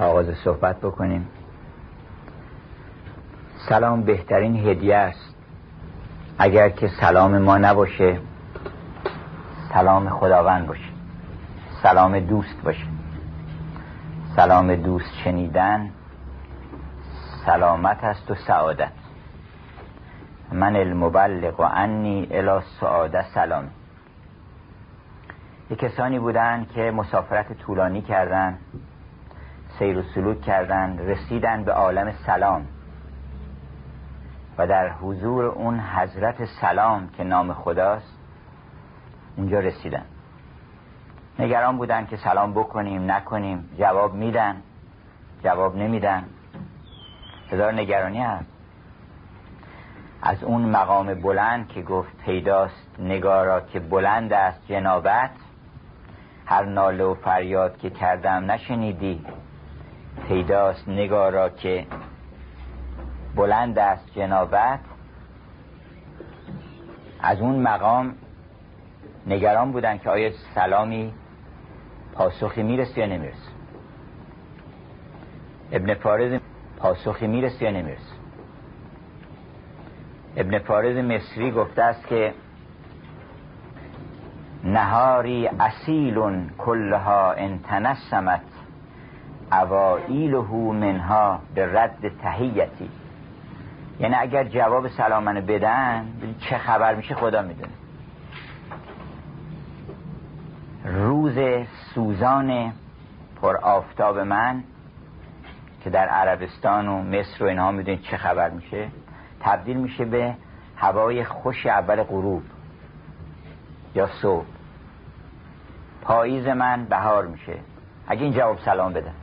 آغاز صحبت بکنیم. سلام بهترین هدیه است. اگر که سلام ما نباشه سلام خداوند باشه. سلام دوست باشه. سلام دوست شنیدن سلامت است و سعادت. من المبلغ و انی الى سعاده سلام. یه کسانی بودن که مسافرت طولانی کردن سیر و سلوک کردن رسیدن به عالم سلام. و در حضور اون حضرت سلام که نام خداست اونجا رسیدن. نگران بودن که سلام بکنیم نکنیم جواب میدن جواب نمیدن. هزار نگرانی هست. از اون مقام بلند که گفت پیداست نگارا که بلند است جنابت هر ناله و فریاد که کردم نشنیدی. پیداست نگارا که بلند است جنابت. از اون مقام نگران بودن که آیا سلامی پاسخی می‌رسه یا نمی‌رسه. ابن فارز پاسخی می‌رسه یا نمی‌رسه. ابن فارز مصری گفته است که نهاری اصیل کلها انتنسمت اوائیله منها به رد تهیتی یعنی اگر جواب سلامنو بدن چه خبر میشه خدا می‌دونه. روز سوزان پر آفتاب من که در عربستان و مصر و اینها می‌دونید چه خبر میشه تبدیل میشه به هوای خوش اول غروب یا صبح. پاییز من بهار میشه. اگه این جواب سلام بدن.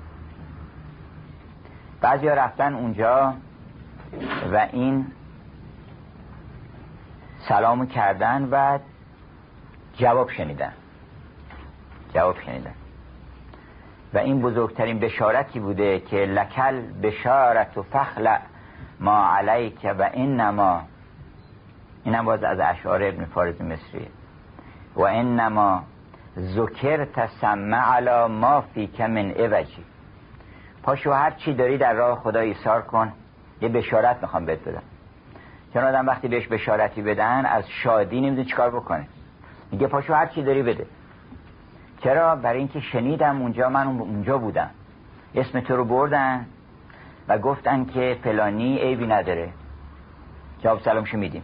بعضی ها رفتن اونجا و این سلامو کردن و جواب شنیدن. جواب شنیدن. و این بزرگترین بشارتی بوده که لکل بشارت و فخل ما علیک و انما اینم باز از اشعار ابن فارز مصری. و انما ذکر تسمع علا ما فی من اوجی پاشو هر چی داری در راه خدا ایثار کن. یه بشارت می‌خوام بهت بدم. چون آدم وقتی بهش بشارتی بدن از شادی نمی‌دونه چیکار بکنه. میگه پاشو هر چی داری بده. چرا؟ برای اینکه شنیدم اونجا من اونجا بودم. اسم تو رو بردن و گفتن که فلانی عیبی نداره. جواب سلامشو میدیم.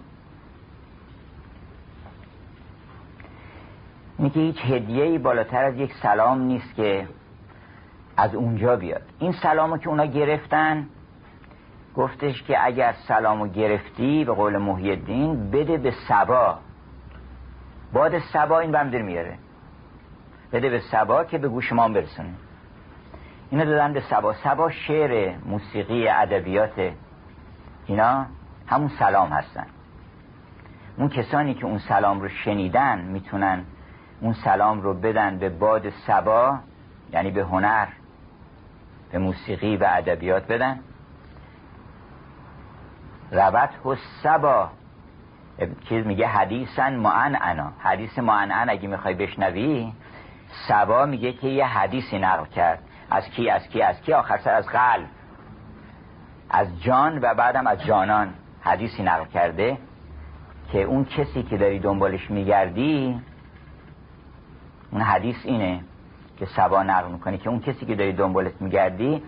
که هیچ هدیه بالاتر از یک سلام نیست که از اونجا بیاد. این سلامو که اونا گرفتن گفتش که اگر سلامو گرفتی به قول محی الدین بده به سبا. باد سبا این بمدر میاره. بده به سبا که به گوش ما برسونه. اینا دادن به سبا. سبا شعر موسیقی ادبیات اینا همون سلام هستن. اون کسانی که اون سلام رو شنیدن می‌تونن اون سلام رو بدن به باد سبا یعنی به هنر. موسیقی و ادبیات بدن. روت سبا چیز میگه حدیثن معن حدیث معن اگه می‌خوای بشنوی سبا میگه که یه حدیثی نقل کرد. از کی از کی از کی؟ آخر سر از قلب. از جان و بعدم از جانان حدیثی نقل کرده که اون کسی که داری دنبالش میگردی اون حدیث اینه. که سبا نقل می‌کنی که اون کسی که داری دنبالت میگردی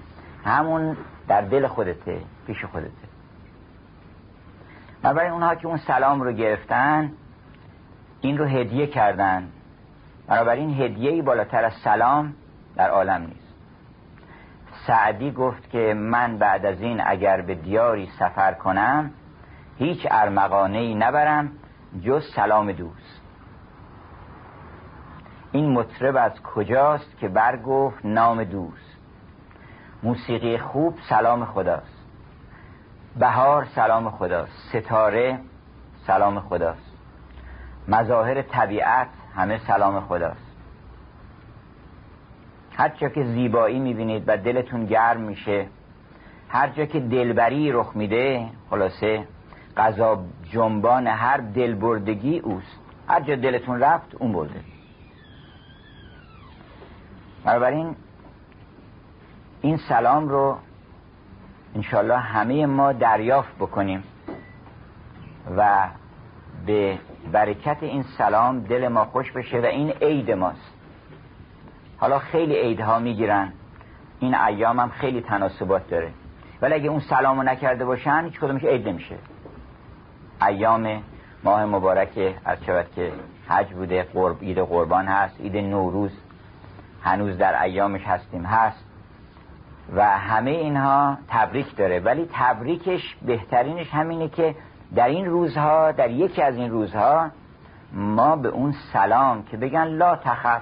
همون در دل خودته پیش خودته. برای اونها که اون سلام رو گرفتن این رو هدیه کردن. بنابراین هدیه ای بالاتر از سلام در عالم نیست. سعدی گفت که من بعد از این اگر به دیاری سفر کنم هیچ ارمغانه ای نبرم جز سلام دوست. این مطرب از کجاست که برگفت نام دوست؟ موسیقی خوب سلام خداست. بهار سلام خداست. ستاره سلام خداست. مظاهر طبیعت همه سلام خداست. هر جا که زیبایی می‌بینید و دلتون گرم میشه هر جا که دلبری رخ میده خلاصه غذا جنبان هر دلبردگی اوست. هر جا دلتون رفت اون برده بنابراین این سلام رو انشالله همه ما دریافت بکنیم و به برکت این سلام دل ما خوش بشه و این عید ماست. حالا خیلی عیدها می‌گیرن. این ایام هم خیلی تناسبات داره. ولی اگه اون سلام رو نکرده باشن هیچ کدومش عید نمیشه. ایام ماه مبارک از که حج بوده قرب عید قربان هست عید نوروز. هنوز در ایامش هستیم هست. و همه اینها تبریک داره. ولی تبریکش بهترینش همینه که در این روزها در یکی از این روزها ما به اون سلام که بگن لا تخف.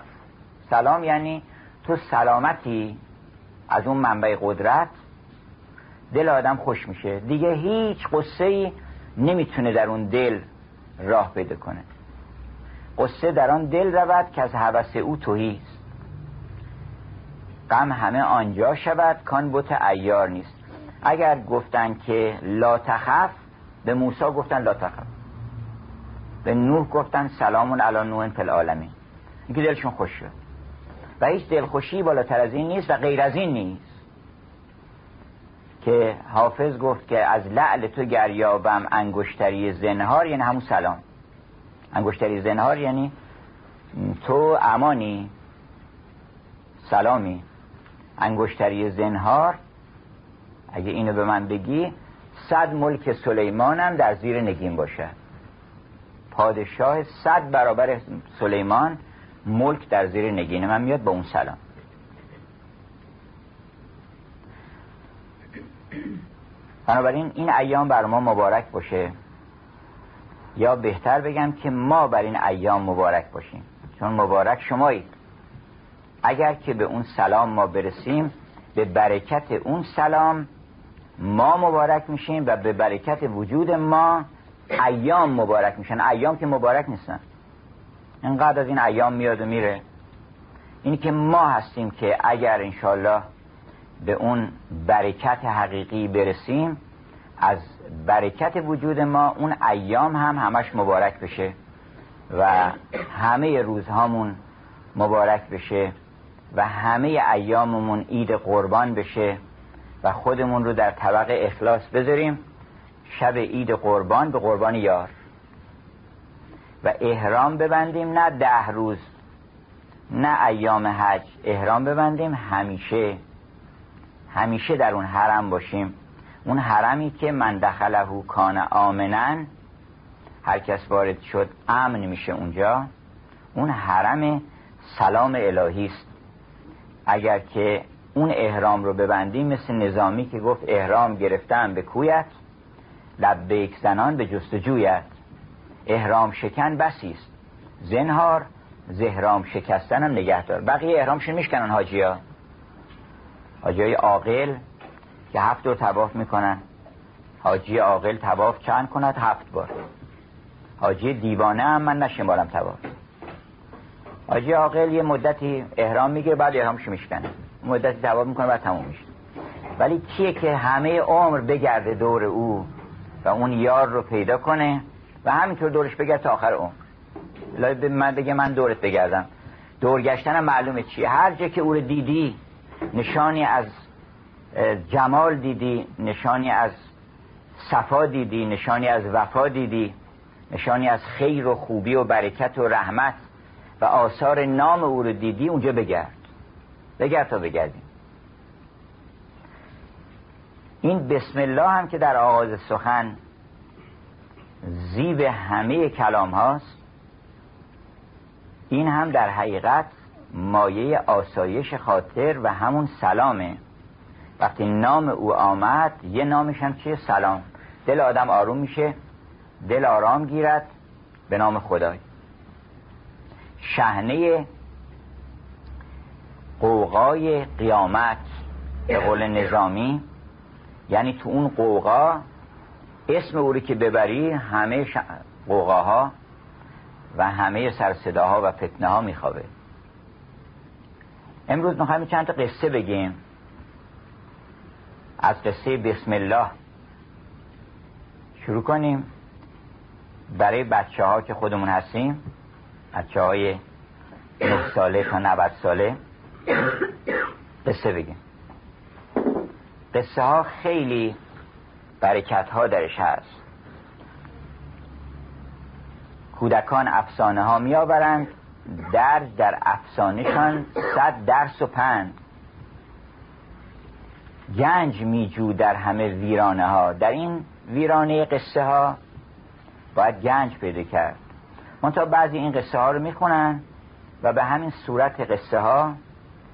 سلام یعنی تو سلامتی از اون منبع قدرت دل آدم خوش میشه. دیگه هیچ قصه ای نمی‌تونه در اون دل راه پیدا کنه. قصه در آن دل رود که از حوث او توهیست غم همه آنجا شود کان بوت ایار نیست. اگر گفتن که لا تخف به موسی گفتن لا تخف. به نوح گفتن سلامون علی نوح فی العالمین. اینکه دلشون خوش شد. و هیچ دلخوشی بالاتر از این نیست و غیر از این نیست. که حافظ گفت که از لعل تو گریابم انگشتری زنهار یعنی همون سلام. انگشتری زنهار یعنی تو امانی سلامی. انگشتری زنهار. اگه اینو به من بگی صد ملک سلیمانم در زیر نگین باشه. پادشاه صد برابر سلیمان ملک در زیر نگین من میاد با اون سلام. بنابراین این ایام بر ما مبارک باشه. یا بهتر بگم که ما بر این ایام مبارک باشیم. چون مبارک شمایید. اگر که به اون سلام ما برسیم به برکت اون سلام ما مبارک میشیم و به برکت وجود ما ایام مبارک میشن. ایام که مبارک نیستن. اینقدر از این ایام میاد و میره. اینی که ما هستیم که اگر انشالله به اون برکت حقیقی برسیم از برکت وجود ما اون ایام هم همش مبارک بشه و همه روزهامون مبارک بشه. و همه ایاممون عید قربان بشه و خودمون رو در طبق اخلاص بذاریم. شب عید قربان به قربان یار. و احرام ببندیم نه ده روز نه ایام حج. احرام ببندیم همیشه. همیشه در اون حرم باشیم. اون حرمی که من دخله کان آمنن هر کس وارد شد امن میشه اونجا. اون حرم سلام الهی است. اگر که اون احرام رو ببندیم مثل نظامی که گفت احرام گرفتم به کویت لبیک زنان به جستجویت. احرام شکن بسیست زنهار زهرام شکستنم نگهدار. بقیه احرامشون میشکنن حاجی ها حاجی های عاقل که هفت دور تواف می‌کنن. حاجی عاقل تواف چند کند؟ هفت بار. حاجی دیوانه هم من نشمارم تواف حاجی عاقل یه مدتی احرام میگه بعد احرامش میشکنه. مدتی تواف می‌کنه بعد تموم میشه. ولی کیه که همه عمر بگرده دور او و اون یار رو پیدا کنه و همینطور دورش بگرد تا آخر عمر. لای به من بگه من دورت بگردم. دور گشتن معلومه چیه. هر جا که او رو دیدی نشانی از جمال دیدی نشانی از صفا دیدی نشانی از وفا دیدی نشانی از خیر و خوبی و برکت و رحمت. و آثار نام او رو دیدی اونجا بگرد. بگرد تا بگردیم. این بسم الله هم که در آغاز سخن زیب همه کلام هاست این هم در حقیقت مایه آسایش خاطر و همون سلامه. وقتی نام او آمد یه نامش هم چیه؟ سلام. دل آدم آروم میشه دل آرام گیرد به نام خدای. شهنه قوقای قیامت به قول نظامی یعنی تو اون قوقا اسم او که ببری همه ش... قوقاها و همه سرصداها و فتنه ها میخوابه. امروز می‌خوایم چند تا قصه بگیم. از قصه بسم الله شروع کنیم. برای بچه ها که خودمون هستیم. بچه های 9 ساله تا 90 ساله قصه بگیم. قصه ها خیلی برکت ها درش هست. کودکان افسانه ها می آورند درج در افسانهشان صد درس و پند. گنج میجو در همه ویرانه ها در این ویرانه قصه ها باید گنج پیدا کرد. منتها بعضی این قصه ها رو می‌خونن و به همین صورت قصه ها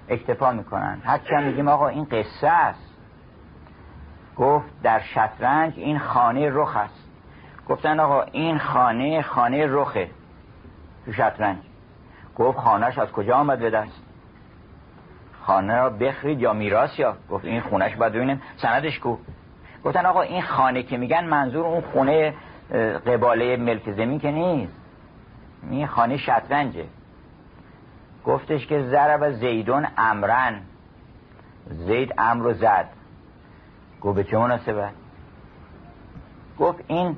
اکتفا می‌کنن. هم میگیم آقا این قصه است. گفت در شطرنج این خانه رخ است. گفتن آقا این خانه خانه رخه تو شطرنج. گفت خانهش از کجا آمد به دست؟ خانه را بخرید یا میراث یا؟ گفت این خونهش باید ببینیم. سندش کو؟ گفتن آقا این خانه که میگن منظور اون خونه قباله ملک زمین که نیست. این خانه شطرنجه. گفتش که ضرب زیدون امرن زید امر زد. گفت به چه مناسبت گفت این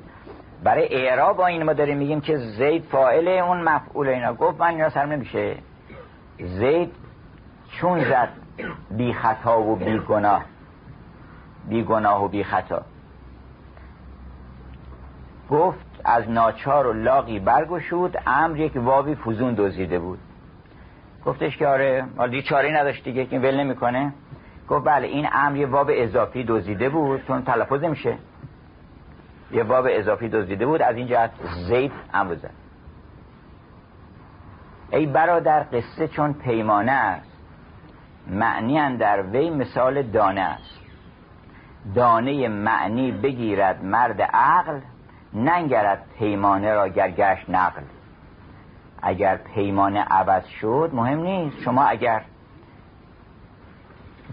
برای اعراب با این ما داریم میگیم که زید فائل اون مفعول اینا. گفت من اینا سرم نمیشه. زید چون زد بی خطا و بی گناه. بی گناه و بی خطا. گفت از ناچار و لاغی برگشود امر یک وابی فوزون دزدیده بود. گفتش که آره حالا چاره نداشت دیگه که ول نمی‌کنه. گفت بله این امر یه واب اضافی دزدیده بود چون تلفظ میشه یه واب اضافی دزدیده بود از این جهت زید امر زد. ای برادر قصه چون پیمانه است. معنی در وی مثال دانه است. دانه معنی بگیرد مرد عقل ننگرد پیمانه را گرگشت نقل. اگر پیمانه عوض شد مهم نیست. شما اگر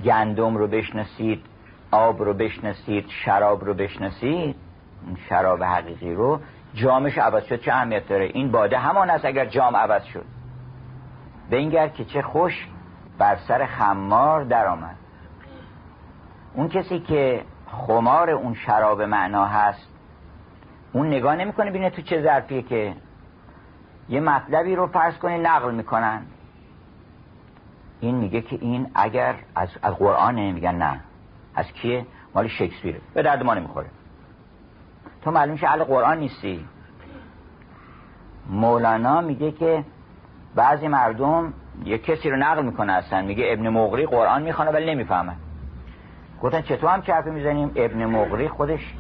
گندم رو بشناسید آب رو بشناسید شراب رو بشناسید شراب حقیقی رو جامش عوض شد چه اهمیت داره؟ این باده همان است اگر جام عوض شد. بنگر که چه خوش بر سر خمار در آمد اون کسی که خمار اون شراب معنا هست اون نگاه نمی‌کنه بینه تو چه ظرفیه که یه مطلبی رو فرض کنی نقل می‌کنن. این میگه که این اگر از, از قرآن میگن نه. از کیه؟ مال شکسپیره به درد ما نمی‌خوره. تو معلوم شه اهل قرآن نیستی. مولانا میگه که بعضی مردم یه کسی رو نقل می‌کنه اصلا. میگه ابن مغری قرآن می‌خوانه ولی نمی‌فهمه. گفتن چطور هم چرفه می‌زنیم؟ ابن مغری خودش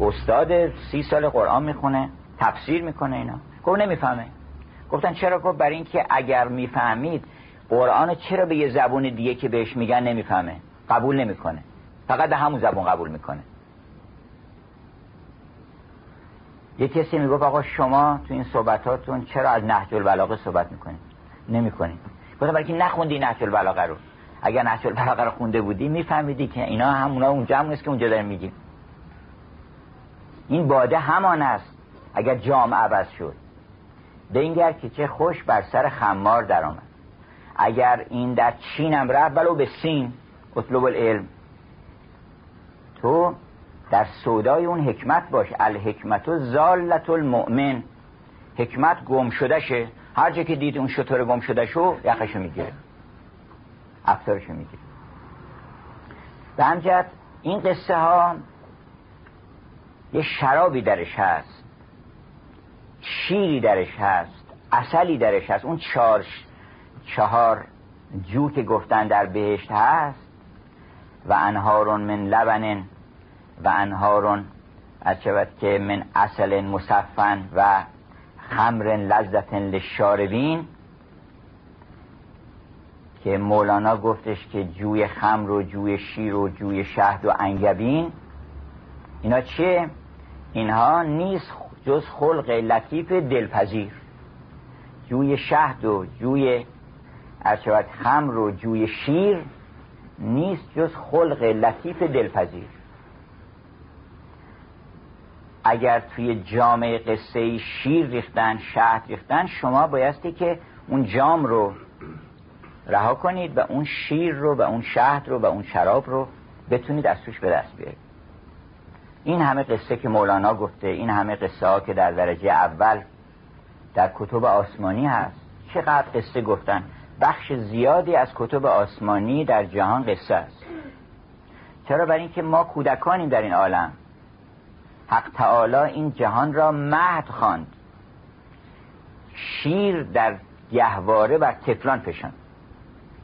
استاد سی سال قرآن می‌خونه تفسیر می‌کنه اینا. گفت نمی‌فهمه. گفتن چرا؟ گفت برای اینکه اگر می‌فهمید قرآن چرا به یه زبون دیگه که بهش میگن نمی‌فهمه؟ قبول نمی‌کنه. فقط به همون زبون قبول می‌کنه. یه کسی می‌گفت آقا شما تو این صحبتاتون چرا از نهج البلاغه صحبت می‌کنید؟ نمی‌کنید. گفتم برای نخوندی نهج البلاغه رو. اگر نهج البلاغه رو خونده بودی میفهمیدی که اینا همونا اونجا هم نیست که اونجا داریم میگیم. این باده همان است اگر جام عوض شد. بنگر که چه خوش بر سر خمار در آمد اگر این در چینم رفت ولو به سین اطلب العلم. تو در سودای اون حکمت باش. الحکمت و زالت المؤمن. حکمت گم شده شه هر جا که دید اون شطور گم شده شو یخشو می‌گیره. افطارشو می‌گیره. به این قصه ها یه شرابی درش هست. شیری درش هست. اصلی درش هست. اون چهار چهار جو که گفتن در بهشت هست. و انهارون من لبن و انهارون از که من اصل مصفن و خمر لذت لشاربین که مولانا گفتش که جوی خمر و جوی شیر و جوی شهد و انگبین. اینا چیه؟ اینها نیست جز خلق لطیف دلپذیر. جوی شهد و جوی ارشود خمر و جوی شیر نیست جز خلق لطیف دلپذیر. اگر توی جام قصه شیر ریختن شهد ریختن شما بایستی که اون جام رو رها کنید و اون شیر رو و اون شهد رو و اون شراب رو بتونید از توش به دست بیارید. این همه قصه که مولانا گفته این همه قصه ها که در درجه اول در کتب آسمانی هست چقدر قصه گفتن. بخش زیادی از کتب آسمانی در جهان قصه است. چرا؟ برای اینکه ما کودکانیم در این عالم. حق تعالی این جهان را مهد خواند. شیر در گهواره بر تفلان فشان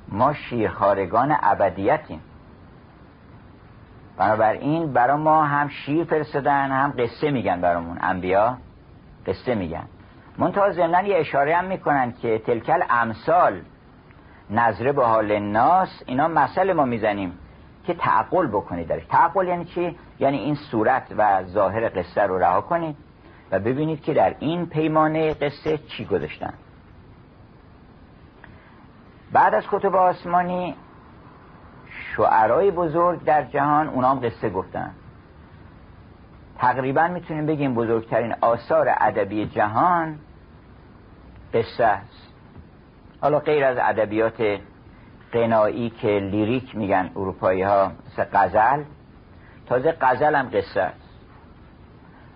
ما شیرخارگان ابدیتیم. بنابراین برا ما هم شیر فرستادن هم قصه میگن برامون. انبیا قصه میگن. منتها ضمن یه اشاره هم می‌کنن که تلکل امثال نظره به حال ناس اینا مسئله ما می‌زنیم که تعقل بکنید درش. تعقل یعنی چی؟ یعنی این صورت و ظاهر قصه رو رها کنید و ببینید که در این پیمانه قصه چی گذاشتن. بعد از کتب آسمانی شعرهای بزرگ در جهان اونام قصه گفتن. تقریبا می‌تونیم بگیم بزرگترین آثار ادبی جهان قصه است. حالا غیر از ادبیات قنایی که لیریک میگن اروپایی ها مثل غزل تازه غزل هم قصه است.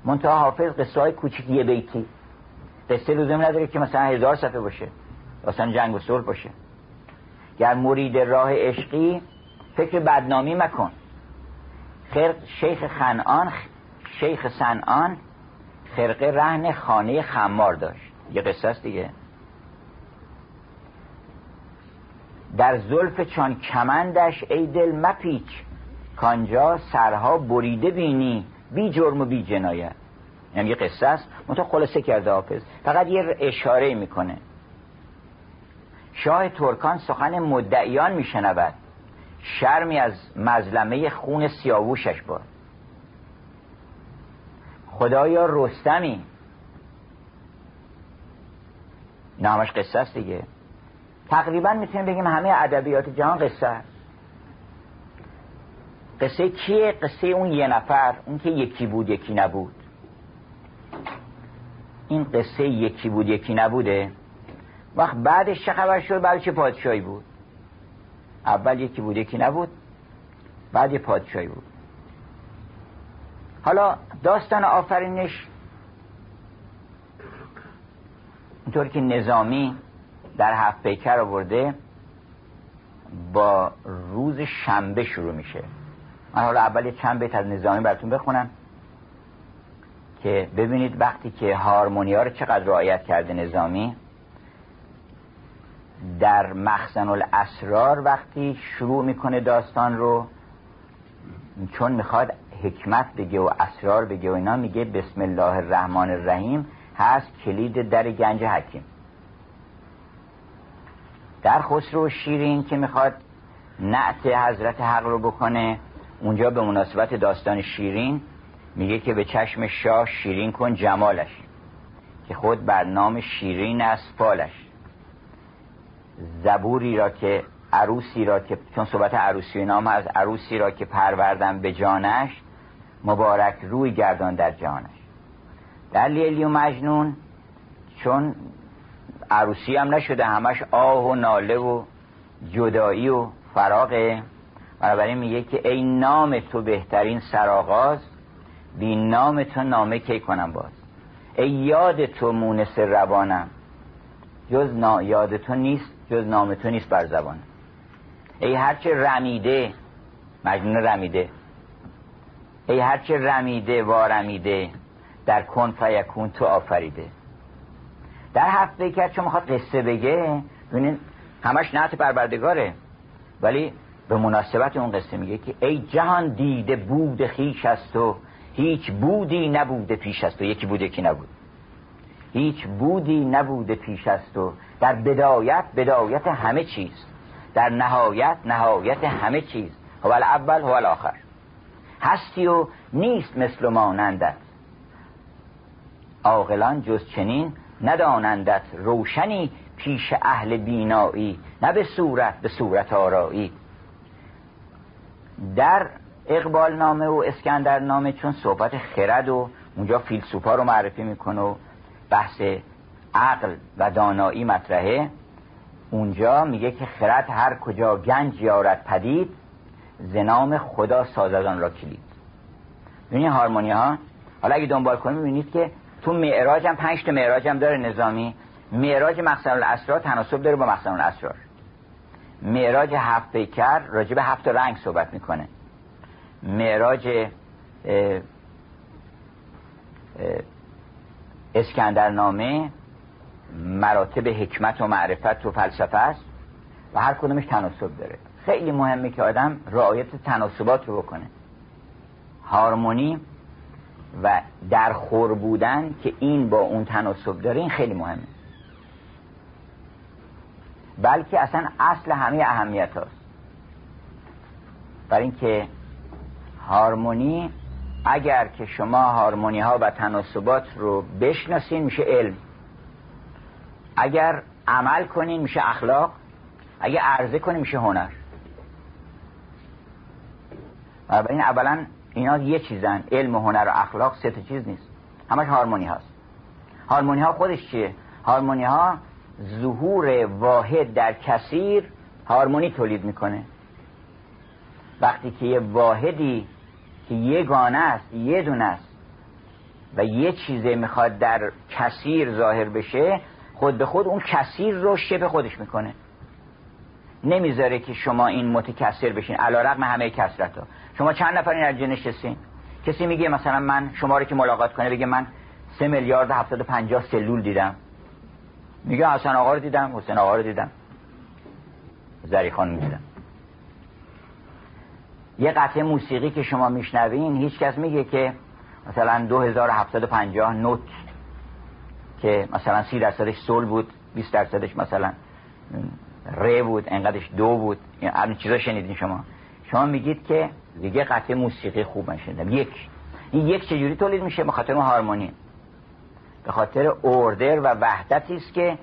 منتها حافظ قصه های کوچیک یه بیتی. قصه لزوم نداره که مثلا هزار صفحه باشه مثلا جنگ و صلح باشه. گر مرید راه عشقی فکر بدنامی مکن. خرق شیخ خنان شیخ سنان خرقه رهن خانه خمار داشت. یه قصه است دیگه. در زلف چان کمندش ای دل مپیچ کانجا سرها بریده بینی بی جرم و بی جنایت یعنی یه قصه است منتها خلاصه کرده حافظ. فقط یه اشاره می‌کنه. شاه ترکان سخن مدعیان میشنود. شرمی از مظلمه خون سیاووشش باد خدایا رستمی. نه همش قصه است دیگه. تقریبا می‌تونیم بگیم همه ادبیات جهان قصه است. قصه کیه؟ قصه اون یه نفر اون که یکی بود یکی نبود. این قصه یکی بود یکی نبوده. وقت بعدش چه خبر شد؟ بعد چه پادشاهی بود؟ اول یکی بود یکی نبود. بعد یه پادشاهی بود. حالا داستان آفرینش اونطور که نظامی در هفت پیکر آورده با روز شنبه شروع میشه. من حالا اول چند بیت از نظامی براتون بخونم که ببینید وقتی که هارمونیا رو چقدر رعایت کرده نظامی. در مخزن الاسرار وقتی شروع می‌کنه داستان رو چون می‌خواد حکمت بگه و اسرار بگه و اینا میگه بسم الله الرحمن الرحیم هست کلید در گنج حکیم. در خسرو شیرین که می‌خواد نعت حضرت حق رو بکنه اونجا به مناسبت داستان شیرین میگه که به چشم شاه شیرین کن جمالش که خود بر نام شیرین است فالش زبوری را که عروسی را که چون صحبت عروسی نام از عروسی را که پروردن به جانش مبارک روی گردان در جانش. در لیلی و مجنون چون عروسی هم نشده همش آه و ناله و جدایی و فراغه. بنابراین میگه که ای نام تو بهترین سراغاز بی نام تو نامه کی کنم باز؟ ای یاد تو مونس روانم. جز نا یاد تو نیست جز نام تو نیست بر زبان. ای هرچه رمیده مجنون رمیده. ای هرچه رمیده و رمیده. در کن فیکون تو آفریده. در هفته کرد چون می‌خواد قصه بگه ببینین همش نعت پروردگاره. ولی به مناسبت اون قصه میگه که ای جهان دیده بود خیش است و هیچ بودی نبوده پیش است و یکی بود یکی نبود. هیچ بودی نبوده پیش است و در بدایت بدایت همه چیز. در نهایت نهایت همه چیز. هو اول هو الاخر. هستی و نیست مثل مانندت. عاقلان جز چنین ندانندت. روشنی پیش اهل بینایی نه به صورت به صورت آرایی. در اقبال نامه و اسکندر نامه چون صحبت خرد و اونجا فیلسوفا رو معرفی می‌کنه و بحث عقل و دانایی مطرحه. اونجا میگه که خرد هر کجا گنج یارد پدید زنام خدا سازدان را کلید. ببینید هارمونی ها حالا اگه دنبال کنیم می‌بینید که تو معراج هم پنج تا معراج هم داره نظامی. معراج مخزن الاسرار تناسب داره با مخزن الاسرار معراج هفت پیکر راجع به هفت رنگ صحبت می‌کنه. معراج اسکندرنامه مراتب حکمت و معرفت و فلسفه است و هر کدومش تناسب داره. خیلی مهمه که آدم رعایت تناسبات رو بکنه. هارمونی و در خور بودن که این با اون تناسب داره این خیلی مهمه. بلکه اصلا اصل همه اهمیت هست برای اینکه هارمونی اگر که شما هارمونی ها و تناسبات رو بشناسین میشه علم. اگر عمل کنین میشه اخلاق. اگر عرضه کنین میشه هنر. این اولا اینا یه چیزن. علم و هنر و اخلاق سه تا چیز نیست. همش هارمونی هاست. هارمونی ها خودش چیه؟ هارمونی ها ظهور واحد در کثیر هارمونی تولید می‌کنه. وقتی که یه واحدی که یگانه است یه دونه است. و یه چیزه می‌خواد در کثیر ظاهر بشه خود به خود اون کثیر رو شبه خودش می‌کنه. نمی‌ذاره که شما این متکثر بشین. علا رقم همه کسرت ها شما چند نفر این ارجه نشستین کسی میگه مثلا من شما رو که ملاقات کنه بگه من سه میلیارد هفتاد پنجاه سلول دیدم. میگه حسن آقا رو دیدم حسین آقا رو دیدم. زری خان یه قطعه موسیقی که شما میشنوین هیچ کس میگه که مثلا 2750 نوت که مثلا سی درصدش سول بود 20 درصدش مثلا ره بود انقدرش دو بود. این چیزا شنیدین شما؟ شما میگید که دیگه قطعه موسیقی خوب من یک. این یک چجوری تولید میشه؟ به خاطر هارمونی. به خاطر اوردر و وحدتی است که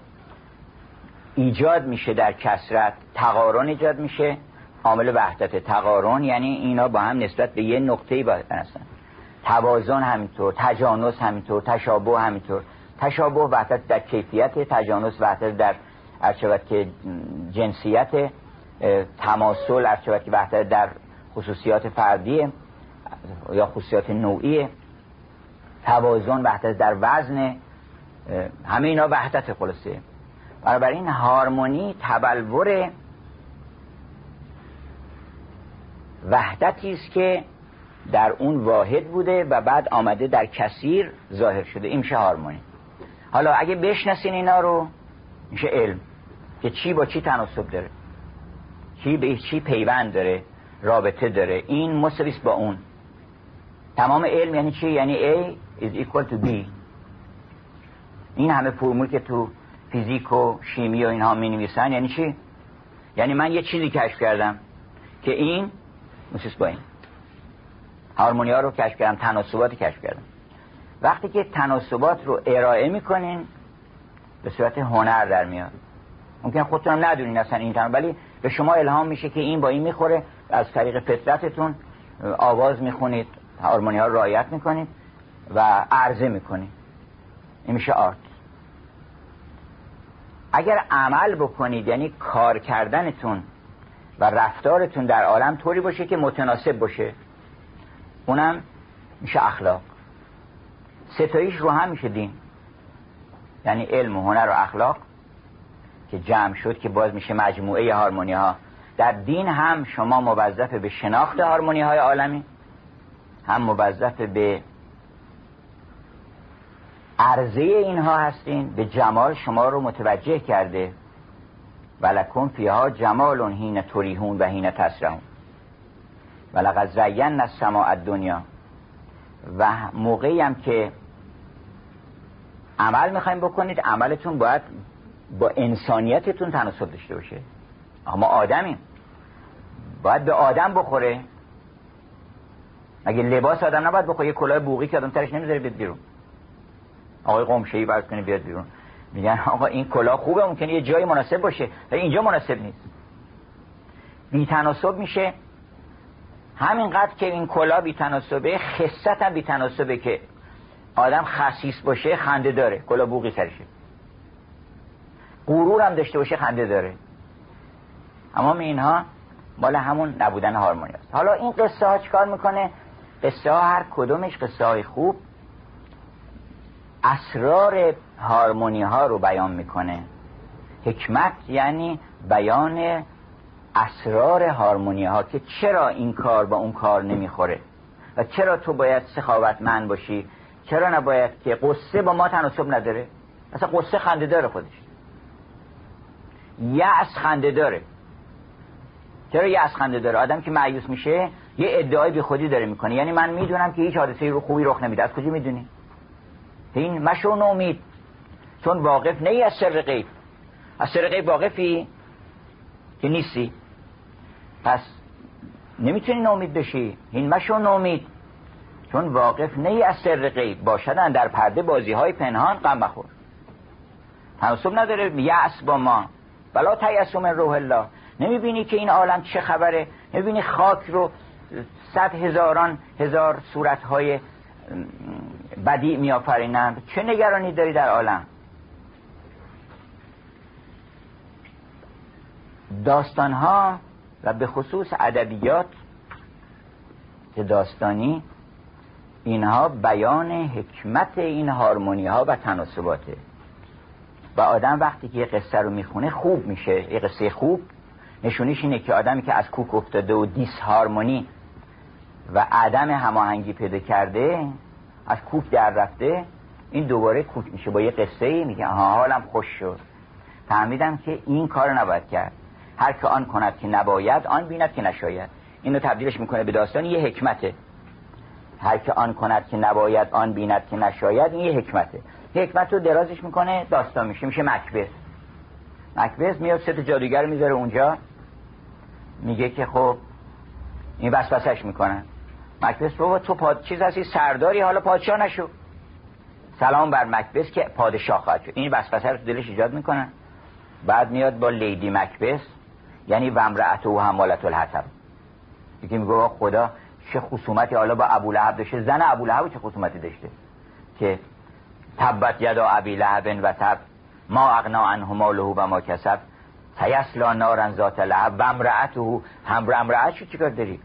ایجاد میشه در کسرت تقارن ایجاد میشه. عامل وحدت تقارن یعنی اینا با هم نسبت به یه نقطه باید هستن توازن همینطور تجانس همینطور تشابه همینطور. تشابه وحدت در کیفیت تجانس وحدت در ارچبت که جنسیت تماسل ارچبت که وحدت در خصوصیات فردی یا خصوصیات نوعی. توازن وحدت در وزن همه اینا وحدت خلاصه. این هارمونی تبلور وحدتی است که در اون واحد بوده و بعد آمده در کثیر ظاهر شده. این میشه هارمونی. حالا اگه بشناسین اینا رو میشه علم که چی با چی تناسب داره. چی به چی پیوند داره رابطه داره. این مساویس با اون. تمام علم یعنی چی؟ یعنی A is equal to B. این همه فرمول که تو فیزیک و شیمی و اینها می نویسن یعنی چی؟ یعنی من یه چیزی کشف کردم که این این هارمونی ها رو کشف کردم تناسبات کشف کردم. وقتی که تناسبات رو ارائه می‌کنین به صورت هنر در میاد. ممکن خودتون ندونین اصلا این تنو ولی به شما الهام میشه که این با این می‌خوره. از طریق فطرتتون آواز می‌خونید هارمونی ها رو رعایت می‌کنید و عرضه می‌کنید. این میشه آرت. اگر عمل بکنید یعنی کار کردنتون و رفتارتون در عالم طوری باشه که متناسب باشه. اونم میشه اخلاق. ستاییش رو هم میشه دین. یعنی علم و هنر و اخلاق که جمع شد که باز میشه مجموعه هارمونی ها در دین هم شما موظف به شناخت هارمونی های عالمی هم موظف به عرضه اینها هستین به جمال شما رو متوجه کرده. ولکن فیها جمال هین توریهون و هین تسرهون ولقد زین السماء دنیا و موقعی هم که عمل می‌خوایم بکنید عملتون باید با انسانیتتون تناسب داشته باشه. اما آدمیم. باید به آدم بخوره. اگه لباس آدم نباید بخوره یه کلاه بوغی که آدم ترش نمی‌ذاره بیاد بیرون. آقای قمشهی برز کنه بیاد بیرون. میگن آقا این کلاه خوبه ممکنه یه جایی مناسب باشه. ولی اینجا مناسب نیست. بی تناسب میشه. همینقدر که این کلاه بی تناسبه خصت هم بی که آدم خصیص باشه خنده داره. کلا بوقی سرشه. غرور هم داشته باشه خنده داره. اما اینها مال همون نبودن هارمونی است. حالا این قصه ها چیکار می‌کنه؟ قصه ها هر کدومش قصه های خوب. اسرار هارمونی ها رو بیان می‌کنه. حکمت یعنی بیان اسرار هارمونی ها که چرا این کار با اون کار نمی‌خوره؟ و چرا تو باید سخاوتمند باشی؟ چرا نباید که قصه با ما تناسب نداره؟ اصلا قصه خنده داره خودش. یأس خنده داره. چرا یأس خنده داره؟ آدم که معیوس میشه یه ادعای بی خودی داره می‌کنه. یعنی من می‌دونم که هیچ حادثه رو خوبی رخ نمیده. از کجا می‌دونی؟ این مشو نومید. چون واقف نه از سر غیب از سر غیب واقفی که نیستی. پس نمی‌تونی نومید بشی. این مشو نومید چون واقف نه از سر غیب باشدن در پرده بازی های پنهان غم بخور تناسب نداره. یأس با ما. بلا تیسو روح الله. نمی‌بینی که این عالم چه خبره؟ نمی‌بینی خاک رو صد هزاران هزار صورت های بدی میآفرینند؟ چه نگرانی داری در عالم؟ داستان ها و به خصوص ادبیات داستانی اینها بیان حکمت این هارمونی ها و تناسباته. و آدم وقتی که یه قصه رو می‌خونه خوب میشه. یه قصه خوب نشونیش اینه که آدمی که از کوک افتاده و دیس هارمونی و عدم هماهنگی پیدا کرده از کوک در رفته این دوباره کوک میشه. با یه قصه ای میگه ها حالم خوش شد. فهمیدم که این کار نباید کرد. هر که آن کند که نباید آن بیند که نشاید. اینو تبدیلش می‌کنه به داستان یه حکمته. هر که آن کند که نباید آن بیند که نشاید این یه حکمته. حکمت رو درازش می‌کنه داستان میشه میشه مکبس مکبس میاد ست جادوگر می‌ذاره اونجا. میگه که خب این وسوسش می‌کنن. مکبس بابا تو پاد... چیز هستی؟ سرداری حالا پادشاه نشو. سلام بر مکبس که پادشاه خواهد شد. این وسوسه رو دلش ایجاد می‌کنن. بعد میاد با لیدی مکبس یعنی ومرعت و حمالت الحطب یکی میگه خدا چه خصومتی حالا با ابو لهب داشته زن ابو لهب چه خصومتی داشته؟ که تبت یدا ابی لهب و تب ما اغنا عنه ماله و ما کسب سیسلا نارن ذات لهب و امرأته هم امرأت شو چیکار داری؟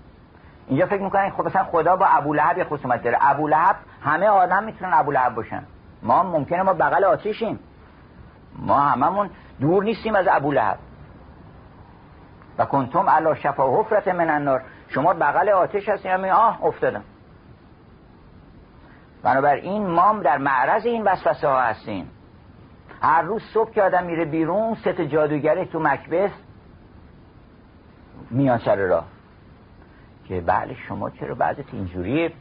اینجا فکر می‌کنن خب مثلا خدا با ابو لهب یه خصومت داره. ابو لهب همه آدم می‌تونن ابو لهب باشن. ما ممکنه ما بغل آتیشیم. ما هممون دور نیستیم از ابو لهب. کنتم علا شفا حفرت من النار. شما بغل آتش هستین همین. آه افتادم. بنابراین ما در معرض این وسوسه ها هستیم. هر روز صبح که آدم میره بیرون ست جادوگره تو مکبس میان سر راه. که بله شما چرا بعضت اینجوریه؟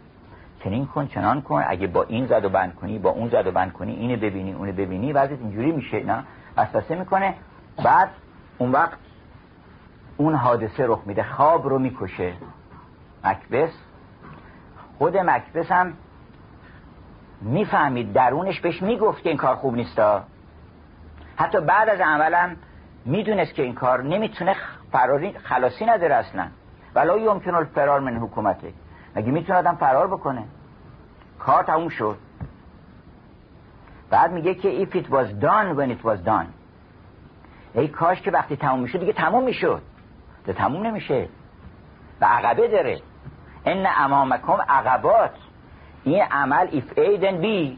چنین کن چنان کن. اگه با این زد و بند کنی با اون زد و بند کنی اینو ببینی اونو ببینی بعضت اینجوری میشه نه؟ وسوسه می‌کنه. بعد اون وقت اون حادثه رخ میده خواب رو می‌کشه. مکبس؟ خود مکبس هم می‌فهمید درونش بهش می‌گفت که این کار خوب نیستا حتی بعد از عملم می‌دونست که این کار نمی‌تونه فراری خلاصی نداره اصلا. ولا یمکن الفرار من حکومته. مگه می‌تونه آدم فرار بکنه؟ کار تموم شد. بعد میگه که if it was done when it was done. ای کاش که وقتی تموم می‌شد دیگه تموم می‌شد. ده تموم نمیشه. و عقبه داره. ان امامکم عقبات این عمل A then B.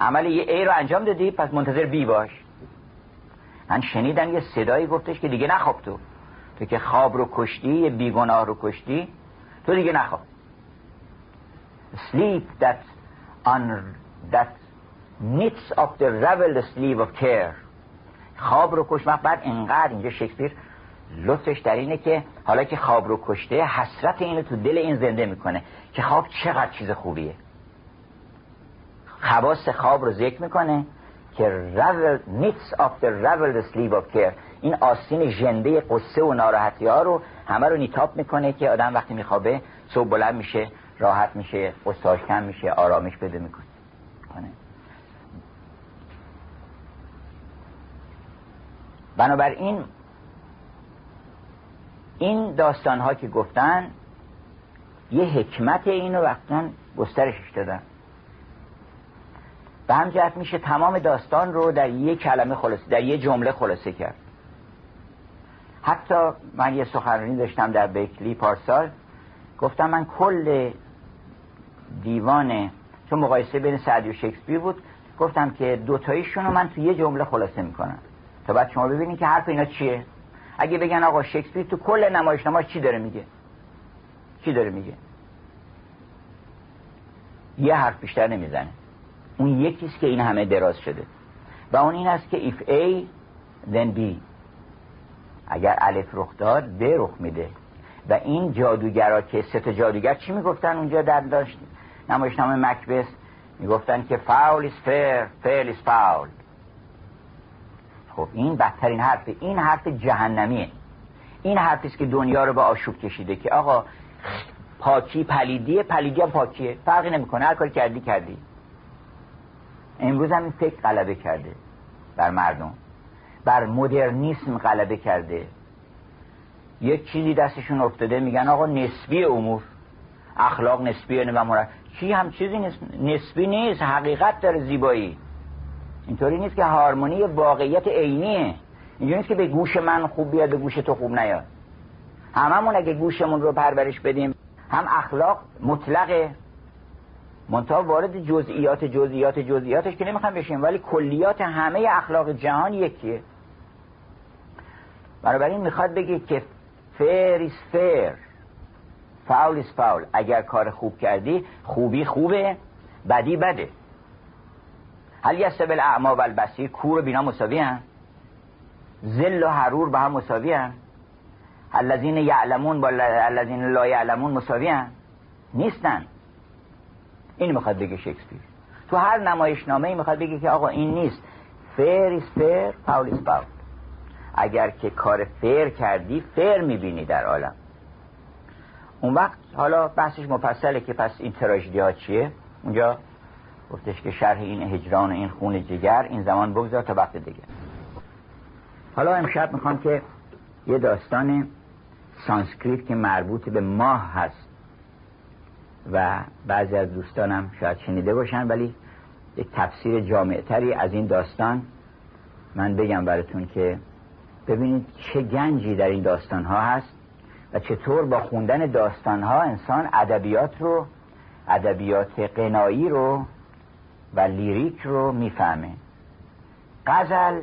عمل یه A رو انجام دادی پس منتظر B باش. من شنیدم یه صدایی گفتش که دیگه نخواب تو. تو که خواب رو کشتی یه بیگناه رو کشتی تو دیگه نخواب. Sleep that on that knits of the revel sleeve of care. خواب رو کش بعد انقدر اینجا شکسپیر لطفش در اینه که حالا که خواب رو کشته حسرت اینو تو دل این زنده می‌کنه که خواب چقدر چیز خوبیه. خواست خواب رو ذکر می‌کنه که revel, knits of the revel sleeve of care این آستین ژنده قصه و ناراحتی ها رو همه رو نیتاب می‌کنه که آدم وقتی میخوابه صبح بلند میشه راحت میشه قصاش کم میشه آرامش بده می‌کنه. بنابراین این داستان ها که گفتن یه حکمت اینو وقتا گسترشش دادن. به هم جهت میشه تمام داستان رو در یه کلمه خلاصه در یه جمله خلاصه کرد. حتی من یه سخنرانی داشتم در بیکلی پارسال گفتم من کل دیوان چون مقایسه بین سعدی و شکسپیر بود گفتم که دوتاییشون رو من تو یه جمله خلاصه می‌کنم. تا بعد شما ببینید که حرف اینا چیه. اگه بگن آقا شکسپیر تو کل نمایش نمایش چی داره میگه؟ چی داره میگه؟ یه حرف بیشتر نمی‌زنه. اون یکیست که این همه دراز شده. و اون این است که if A then B. اگر الف رخ داد ب رخ میده. و این جادوگرا که سه تا جادوگر چی می‌گفتن اونجا در داشت؟ نمایشنامه مکبس می‌گفتن که فاول is fair fair is foul. خب این بدترین حرف این حرف جهنمیه. این حرفی است که دنیا رو به آشوب کشیده که آقا پاکی پلیدیه پلیدی هم پاکیه. فرقی نمی‌کنه. هر کاری کردی کردی. امروز هم این فکر غلبه کرده بر مردم. بر مدرنیسم غلبه کرده. یک چیزی دستشون افتاده میگن آقا نسبی امور. اخلاق نسبیه و مرد چی هم چیزی نسبی نیست. حقیقت داره زیبایی. اینطوری نیست که هارمونی واقعیت عینیه. اینجوری نیست که به گوش من خوب بیاد به گوش تو خوب نیاد. هممون اگه گوشمون رو پرورش بدیم هم اخلاق مطلقه. منتها وارد جزئیات جزئیات جزئیاتش که نمی‌خوام بشیم ولی کلیات همه اخلاق جهان یکیه. بنابراین می‌خواد بگه که فیر is fair. فاول is فاول اگر کار خوب کردی خوبی خوبه بدی بده. هل یستبل اعما و البصیر کور و بینا مساوی هم زل و حرور با هم مساوی هم الذین یعلمون با الذین لا یعلمون مساوی هم نیستن. این می‌خواد بگه شکسپیر. تو هر نمایشنامه ای می‌خواد بگه که آقا این نیست. فیر is fair فاول is فاول اگر که کار fair کردی fair می‌بینی در عالم. اون وقت حالا بحثش مفصله که پس این تراژدی ها چیه؟ اونجا گفتش که شرح این هجران این خون جگر این زمان بگذار تا وقت دیگه. حالا امشب می‌خوام که یه داستان سانسکریت که مربوط به ماه هست و بعضی از دوستانم شاید شنیده باشن ولی یک تفسیر جامعتری از این داستان من بگم براتون که ببینید چه گنجی در این داستان ها هست و چطور با خوندن داستان ها انسان ادبیات رو ادبیات قنایی رو و لیریک رو می‌فهمه. غزل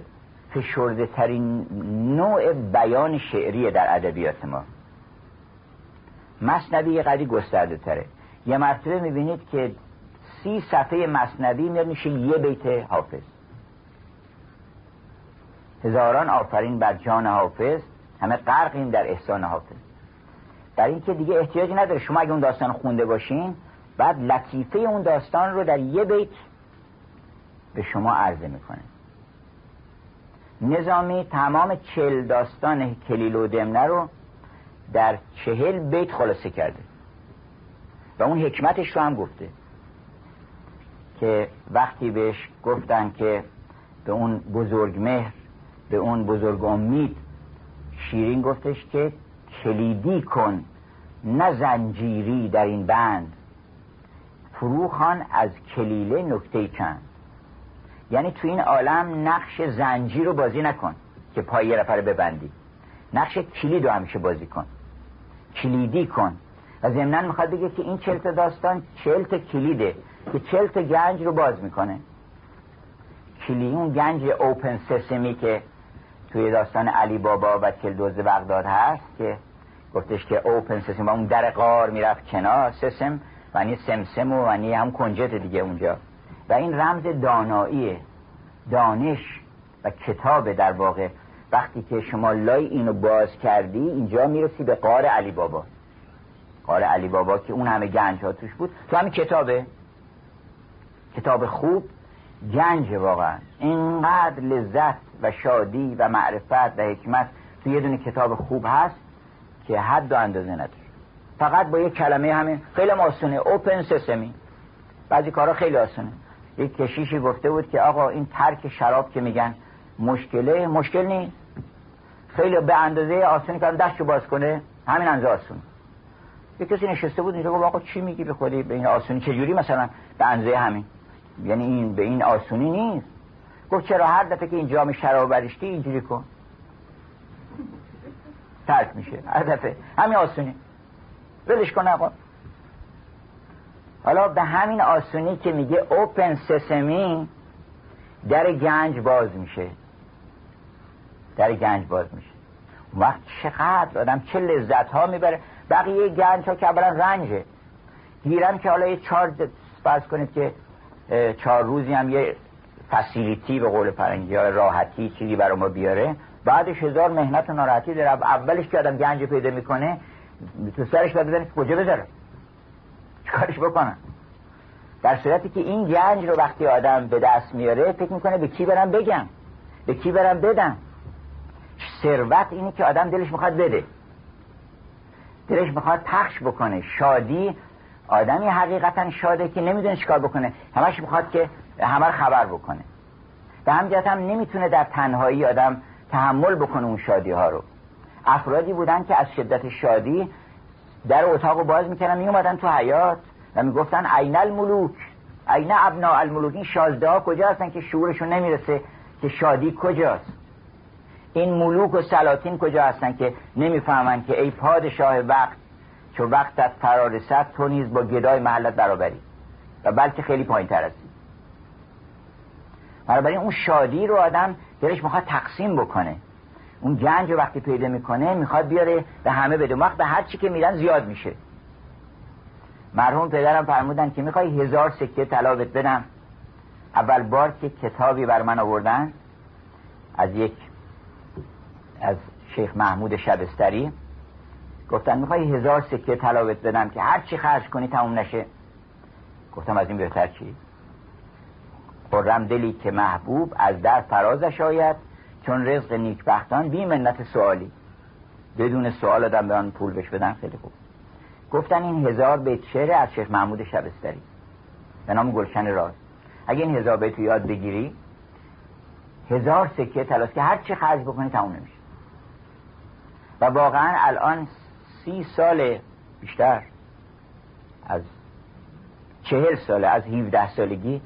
فشرده ترین نوع بیان شعری در ادبیات ما. مصنوی یه قدی گسترده تره یه مرتبه می‌بینید که سی صفحه مصنوی میاد میشه یه بیت حافظ. هزاران آفرین بر جان حافظ همه غرقیم در احسان حافظ. در این که دیگه احتیاجی نداره. شما اگه اون داستان خونده باشین بعد لطیفه اون داستان رو در یه بیت به شما عرضه می‌کنه. نظامی تمام چل داستان کلیل و دمنه رو در چهل بیت خلاصه کرده. و اون حکمتش رو هم گفته. که وقتی بهش گفتن که به اون بزرگ مهر به اون بزرگ امید شیرین گفتش که کلیدی کن نه زنجیری در این بند. فروخان از کلیله نکته چند. یعنی تو این عالم نقش زنجیر رو بازی نکن که پای یه نفر ببندی. نقش کلید رو همیشه بازی کن. کلیدی کن. و ضمنا می‌خواد بگه که این چلت داستان چلت کلیده که چلت گنج رو باز می‌کنه. کلی اون گنج اوپن سسمی که توی داستان علی بابا و کلدوز بغداد هست که گفتش که اوپن سسم و اون در قار می‌رفت کنار سسم و سمسم و ونی هم کنجت دیگه اونجا. و این رمز داناییه دانش و کتاب در واقع. وقتی که شما لای اینو باز کردی اینجا می‌رسی به قار علی بابا. قار علی بابا که اون همه گنج ها توش بود. تو همین کتابه. کتاب خوب گنج واقعا. اینقدر لذت و شادی و معرفت و حکمت تو یه دونه کتاب خوب هست که حد و اندازه نداره. فقط با یه کلمه همین خیلی آسونه. اوپن سسمی بعضی کارا خیلی آسونه. یک کشیشی گفته بود که آقا این ترک شراب که میگن مشکله مشکل نیست. خیلی به اندازه آسونی که دستشو باز کنه همین اندازه آسون. یک کسی نشسته بود اینجا آقا چی میگی به خودی؟ به این آسونی چجوری مثلا؟ به اندازه همین. یعنی این به این آسونی نیست. گفت چرا هر دفعه که این جام شراب برشتی اینجوری کن. ترک میشه. هر دفعه. همین آسونی. ولش کن آقا. حالا به همین آسونی که میگه اوپن سسمی در گنج باز میشه. در گنج باز میشه. وقت چقدر آدم چه لذت ها می‌بره. بقیه گنج ها که اولا رنجه. گیرم که حالا یه چهار فرض کنید که چهار روزی هم یه فسیلیتی به قول فرنگی ها راحتی چیزی برای ما بیاره. بعدش هزار مهنت و ناراحتی داره. اولش که آدم گنج پیدا می‌کنه تو سرش باید بزنه کجا بذاره. چیکارش بکنن در صورتی که این گنج رو وقتی آدم به دست میاره فکر می‌کنه به کی برم بگم؟ به کی برم بدم؟ ثروت اینی که آدم دلش می‌خواد بده. دلش می‌خواد پخش بکنه. شادی آدمی حقیقتا شاده که نمی‌دونه چیکار بکنه. همش می‌خواد که همه خبر بکنه. به همجهت هم نمی‌تونه در تنهایی آدم تحمل بکنه اون شادی ها رو. افرادی بودن که از شدت شادی در اتاق باز می‌کردن میومدن تو حیات و می‌گفتن عین الملوک؟ عین ابنا الملوک؟ این شازده ها کجا هستن که شعورشون نمی‌رسه که شادی کجاست. این ملوک و سلاطین کجا هستن که نمی‌فهمن که ای پادشاه وقت چو وقتت فرارسد تو نیز با گدای محلت برابری. و بلکه خیلی پایین تر هستی اون شادی رو آدم دلش می‌خواد تقسیم بکنه. اون گنج وقتی پیدا می‌کنه می‌خواد بیاره به همه بده. وقت به هر چی که میرن زیاد میشه. مرحوم پدرم فرمودن که می‌خوای هزار سکه طلا بدم. اول بار که کتابی بر من آوردن از یک از شیخ محمود شبستری. گفتن می‌خوای هزار سکه طلا بدم که هر چی خرج کنی تموم نشه. گفتم از این بهتر چی؟ خرم دلی که محبوب از در فرازش آید چون رزق نیکبختان بی منت سوالی. بدون سوال آدم به آن پول بش بدن خیلی خوب. گفتن این هزار بیت شعر از شیخ محمود شبستری. به نام گلشن راز. اگه این هزار بیت یاد بگیری هزار سکه تلاس که هر چی خرج بکنی تموم نمیشه. و واقعا الان سی سال بیشتر از چهل ساله از 17 سالگی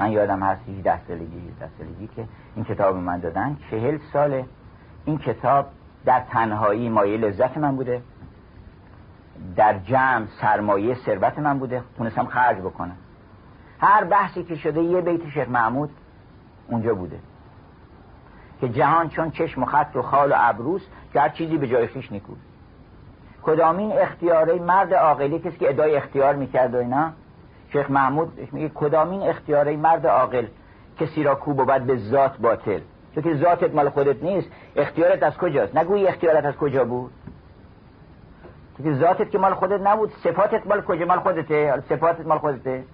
من یادم هست 17 سالگی 17 سالگی که این کتاب من دادن. چهل ساله. این کتاب در تنهایی مایه لذت من بوده. در جمع سرمایه ثروت من بوده. تونستم خرج بکنم. هر بحثی که شده یه بیت شیخ محمود اونجا بوده. که جهان چون چشم و خط و خال و ابروس که هر چیزی به جای خیش نیکود کدامین اختیاره مرد عاقلی کسی که ادای اختیار می‌کرد و اینا؟ شیخ محمود میگه کدامین اختیاره مرد عاقل؟ کسی را کوب و بعد به ذات باطل. چون که ذاتت مال خودت نیست اختیارت از کجاست؟ نگوی اختیارت از کجا بود؟ که ذاتت که مال خودت نبود صفاتت مال کجا؟ مال خودته؟ صفاتت مال خودته؟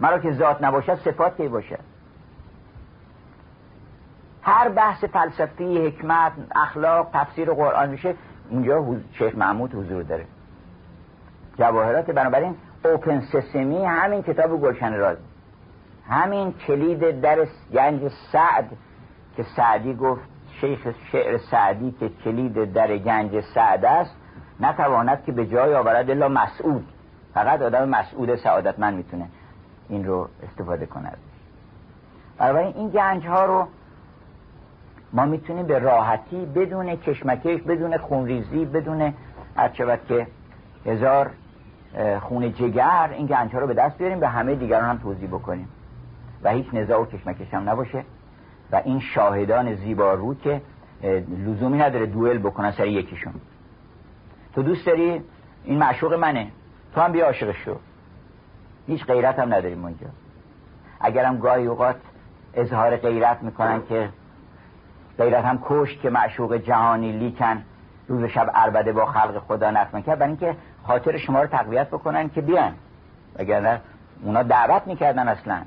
مرا که ذات نباشد صفات کی باشد؟ هر بحث فلسفی حکمت اخلاق تفسیر قرآن میشه اونجا شیخ محمود حضور داره. جواهرات بنابراین اوپن سسمی همین کتاب گلشن راز همین کلید در گنج سعد که سعدی گفت شیخ شعر سعدی که کلید در گنج سعد است نتواند که به جای آورد الا مسعود. فقط آدم مسعود سعادتمند می‌تونه این رو استفاده کند. بنابراین این گنج ها رو ما می‌تونیم به راحتی بدون کشمکش بدون خونریزی بدون هرچه که هزار خون جگر این گنج رو به دست بیاریم به همه دیگران هم توضیح بکنیم. و هیچ نزاع و کشمکش هم نباشه. و این شاهدان زیبارو که لزومی نداره دوئل بکنن سر یکیشون. تو دوست داری؟ این معشوق منه. تو هم بیا عاشقش شو. هیچ غیرت هم نداریم اونجا اگرم گاهی اوقات اظهار غیرت می‌کنن که غیرت هم کشت که معشوق جهانی لیکن. روز شب عربده با خلق خدا نقمه کرد برای اینکه خاطر شما رو تقویت بکنن که بیان. وگرنه اونا دعوت می‌کردن اصلا.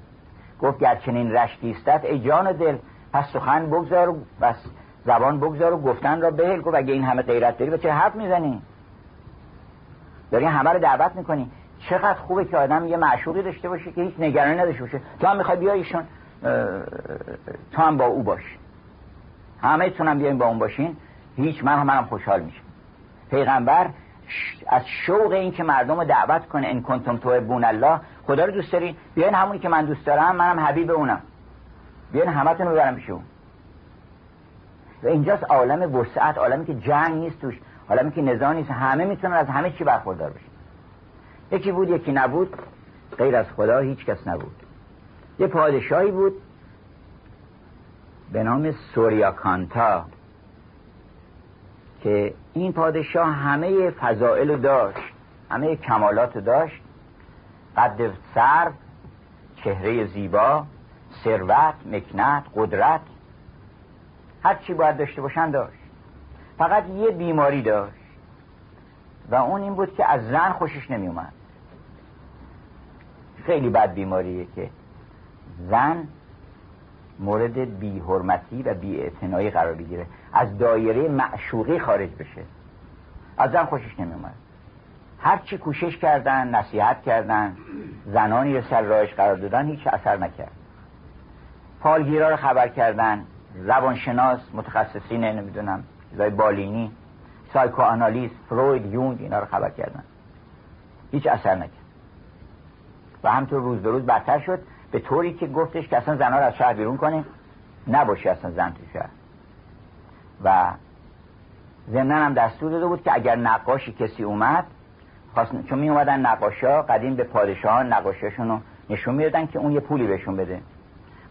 گفت گر چنین رشتی استد ای جان دل پس سخن بگذار و بس زبان بگذار و گفتن را بهل. گفت اگه این همه غیرت داری و چه حرف می‌زنی؟ داری همه رو دعوت می‌کنی. چقدر خوبه که آدم یه معشوقی داشته باشه که هیچ نگرانی نداشته باشه. تو هم می‌خوای بیایشون تو هم با او باش. همه تونم بیاین با اون باشین. هیچ من هم منم خوشحال میشم. پیغمبر از شوق این که مردم رو دعوت کنه ان کنتم بون الله خدا رو دوست داری؟ بیاین همونی که من دوست دارم منم حبیب اونم. بیاین همتون ببرم پیش و اینجاست عالم وسعت عالمی که جنگ نیست توش عالمی که نزاع نیست همه می‌تونن از همه چی برخوردار بشن. یکی بود یکی نبود غیر از خدا هیچ کس نبود. یه پادشاهی بود به نام سوریاکانتا. که این پادشاه همه فضائل داشت همه کمالات داشت. قد سر چهره زیبا ثروت مکنت قدرت هر چی باید داشته باشن داشت. فقط یه بیماری داشت. و اون این بود که از زن خوشش نمی اومد خیلی بد بیماریه که زن مورد بی حرمتی و بی قرار بگیره. از دایره معشوقی خارج بشه. از زن خوشش نمی اومد هر چی کوشش کردن نصیحت کردن زنانی رو سر راهش قرار دادن هیچ اثر نکرد. فالگیرا رو خبر کردن روانشناس متخصصین نمی‌دونم چیزای بالینی سایکو آنالیز فروید یونگ اینا رو خبر کردن. هیچ اثر نکرد. و همطور روز به روز بدتر شد. به طوری که گفتش که اصلا زنها رو از شهر بیرون کنیم نباشه اصلا زن تو شهر. و ضمنا هم دستور داده بود که اگر نقاشی کسی اومد چون می اومدن نقاشا قدیم به پادشاهان نقاشاشون رو نشون می‌دادن که اون یه پولی بهشون بده.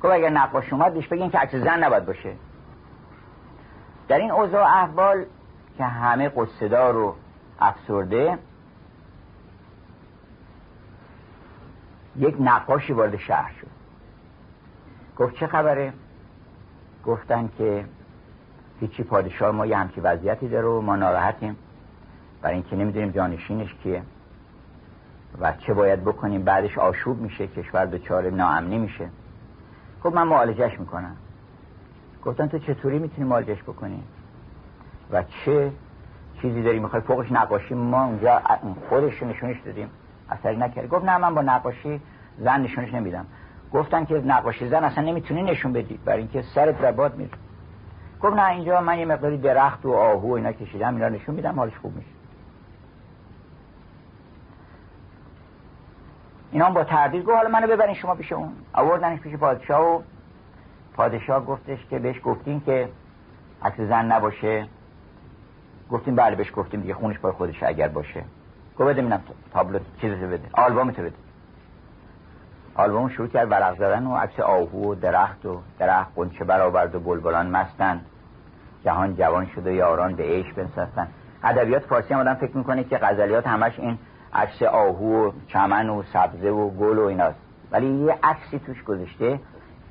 گفت اگر نقاش اومد بیش بگین که عکس زن نباید باشه. در این اوضاع احوال که همه قصدار و افسرده یک نقاشی وارد شهر شد. گفت چه خبره؟ گفتن که هیچی پادشاه ما یه همچی وضعیتی داره و ما ناراحتیم. برای اینکه نمی‌دونیم جانشینش کیه و چه باید بکنیم. بعدش آشوب میشه کشور دچار ناامنی میشه. گفت من معالجش می‌کنم. گفتن تو چطوری می‌تونی معالجش بکنی؟ و چه چیزی داری؟ می‌خوای فوقش نقاشی؟ ما اونجا خودش نشونش دادیم. اثری نکرد. گفت نه من با نقاشی زن نشونش نمیدم. گفتن که نقاشی زن اصلا نمی‌تونی نشون بدی برای اینکه سرت در باد میره. گفت نه اینجا من یه مقداری درخت و آهو اینا کشیدم اینا نشون میدم حالش خوب میشه. اینا با تردید گفت حالا منو ببرین شما پیش اون. آوردنش پیش پادشاه و پادشاه گفتش که بهش گفتین که عکس زن نباشه. گفتیم بله بهش گفتیم دیگه خونش پای خودش اگر باشه. گفت بده میرم تابلو چیزشو بده آلبوم تو بده آلبوم شروع کرد ورق زدن و عکس آهو و درخت و درخت قنچه برآورد و بلبلان مستن جهان جوان شده و یاران به عیش بنسستن ادبیات فارسی هم آدم فکر می‌کنه که غزلیات همش این عکس آهو و چمن و سبزه و گل و ایناست ولی یه عکسی توش گذاشته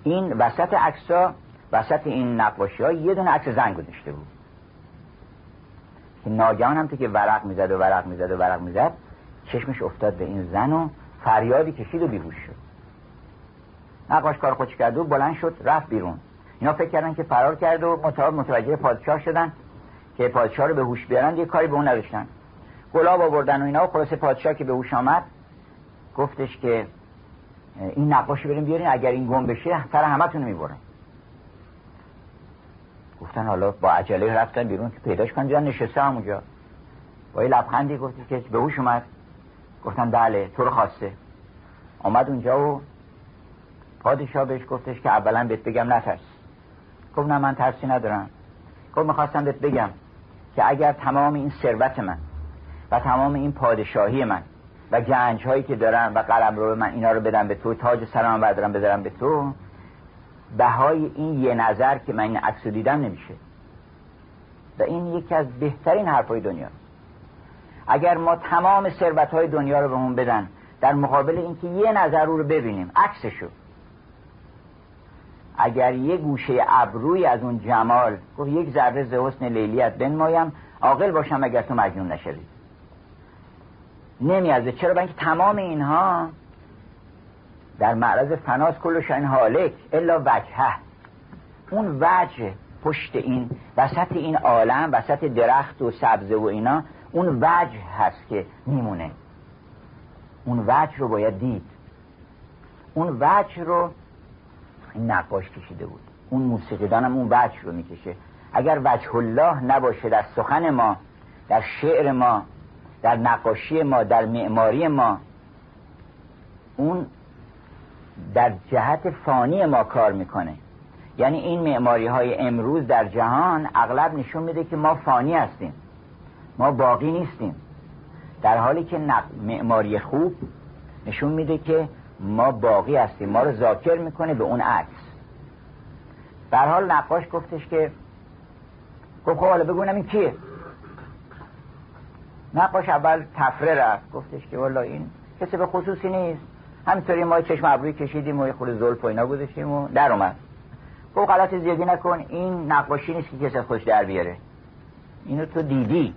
این وسط عکسا وسط این نقاشی ها یه دونه عکس زن گذاشته بود ناگهان هم تو که ورق می‌زد و ورق می‌زد و ورق می‌زد چشمش افتاد به این زن و فریادی کشید و بیهوش شد. نقاش کار خودش کرد و بلند شد رفت بیرون. اینا فکر کردن که فرار کرد و متوجه پادشاه شدن که پادشاه رو به هوش بیارن یه کاری به اون نداشتن. گلاب آوردن و اینا و خلاص پادشاه که به هوش آمد گفتش که این نقاشی بریم بیارین اگر این گم بشه سر همتون می‌برن. گفتن حالا با عجله رفتن بیرون که پیداش کن جان نشسته همونجا. با یه لبخندی گفتی که به هوش اومد. گفتن بله تو رو خواسته. آمد اونجا و پادشاه بهش گفتش که اولا بهت بگم نترس. گفت نه من ترسی ندارم. گفت می‌خواستم بهت بگم که اگر تمام این ثروت من و تمام این پادشاهی من و گنج هایی که دارم و قلم رو من اینا رو بدم به تو تاج سرم بردارم بدارم به تو بهای این یه نظر که من این عکس دیدم نمیشه. و این یکی از بهترین حرفای دنیا. اگر ما تمام ثروت های دنیا رو به همون بدن در مقابل اینکه یه نظر رو ببینیم عکسشو. اگر یه گوشه ابروی از اون جمال گفت یک ذره ز حسن لیلیت بنمایم عاقل باشم اگر تو مجنون نشوی. نمیازه. چرا؟ اینکه تمام اینها در معرض فناس کل شاین حالک الا وجهه. اون وجه پشت این وسط این عالم وسط درخت و سبزه و اینا اون وجه هست که میمونه. اون وجه رو باید دید. اون وجه رو این نقاش کشیده بود. اون موسیقیدان هم اون وجه رو می‌کشه. اگر وجه الله نباشه در سخن ما در شعر ما در نقاشی ما در معماری ما اون در جهت فانی ما کار می‌کنه. یعنی این معماری های امروز در جهان اغلب نشون میده که ما فانی هستیم. ما باقی نیستیم. در حالی که معماری خوب نشون میده که ما باقی هستیم. ما رو ذاکر می‌کنه به اون عکس. در حال نقاش گفتش که گفت خب حالا بگونم این کیه؟ نقاش اول تفره رفت. گفتش که والا این کسی به خصوصی نیست. همینطوری ما چشم ابروی کشیدیم و خود زلف و اینا گذاشتیم و در اومد. گفت غلط زیادی نکن این نقاشی نیست که کسی خوش در بیاره. اینو تو دیدی.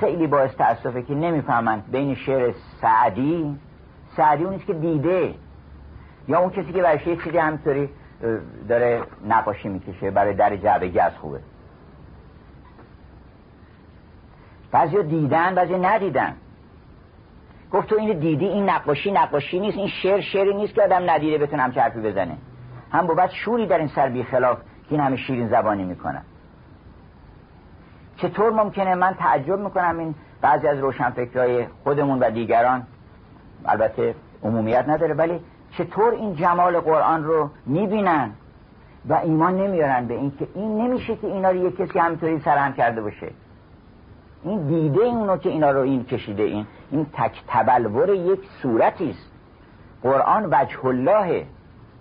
خیلی باعث تأسفه که نمی‌فهمند بین شعر سعدی سعدی اونیست که دیده. یا اون کسی که برش یه چیزی همینطوری داره نقاشی می‌کشه برای در جعبه گز خوبه. بعضی دیدن بعضی ندیدن. گفت تو اینو دیدی؟ این نقاشی نقاشی نیست این شعر شعری نیست که آدم ندیده بتونه همچه حرفی بزنه. هم بود شوری در این سر بی خلاف که این همه شیرین زبانی می‌کنن. چطور ممکنه؟ من تعجب می‌کنم این بعضی از روشنفکرهای خودمون و دیگران. البته عمومیت نداره ولی چطور این جمال قرآن رو می‌بینن و ایمان نمیارن به این که این نمیشه که اینا رو یک کسی همینطوری سرهم کرده باشه. این دیده اونو که اینا رو این کشیده این. این تک تبلور یک صورتی است. قرآن وجه الله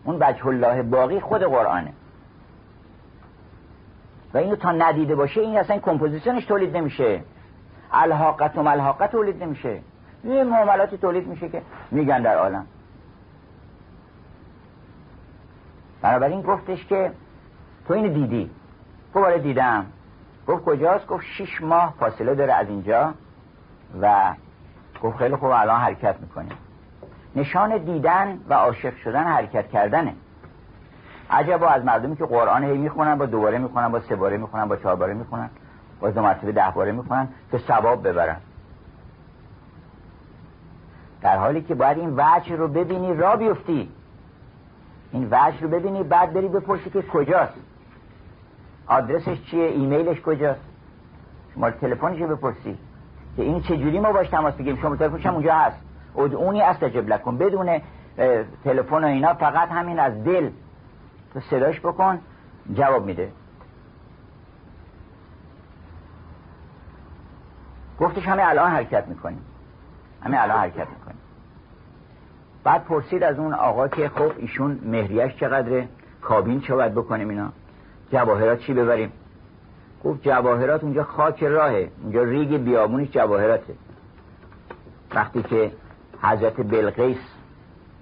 اون وجه الله باقی خود قرآنه. و اینو تا ندیده باشه این اصلا کمپوزیشنش تولید نمیشه. الحاقت و ملحاقت تولید نمیشه. یه معاملاتی تولید میشه که میگن در عالم. بنابراین گفتش که تو اینو دیدی. گفت آره دیدم. گفت کجاست؟ گفت شیش ماه فاصله داره از اینجا و گفت خیلی خوب الان حرکت می‌کنیم. نشان دیدن و عاشق شدن حرکت کردنه. عجبا از مردمی که قرآن هی می‌خونن با دوباره می‌خونن با سه باره می‌خونن با چهار باره می‌خونن با دو مرتبه ده باره می‌خونن که ثواب ببرن. در حالی که باید این وجه رو ببینی را بیفتی. این وجه رو ببینی بعد بری بپرسی که کجاست. آدرسش چیه؟ ایمیلش کجاست؟ شما تلفنش بپرسی. که این چجوری ما باش تماس بگیریم؟ شما تلفنش هم اونجا هست. ادعونی استجب لکن بدون تلفن و اینا فقط همین از دل. صداش بکن جواب میده. گفتش همه الان حرکت می‌کنیم. همه الان حرکت می‌کنیم. بعد پرسید از اون آقا که خب ایشون مهریش چقدره؟ کابین چه باید بکنیم اینا؟ جواهرات چی ببریم؟ گفت جواهرات اونجا خاک راهه. اونجا ریگ بیابونش جواهراته. وقتی که حضرت بلقیس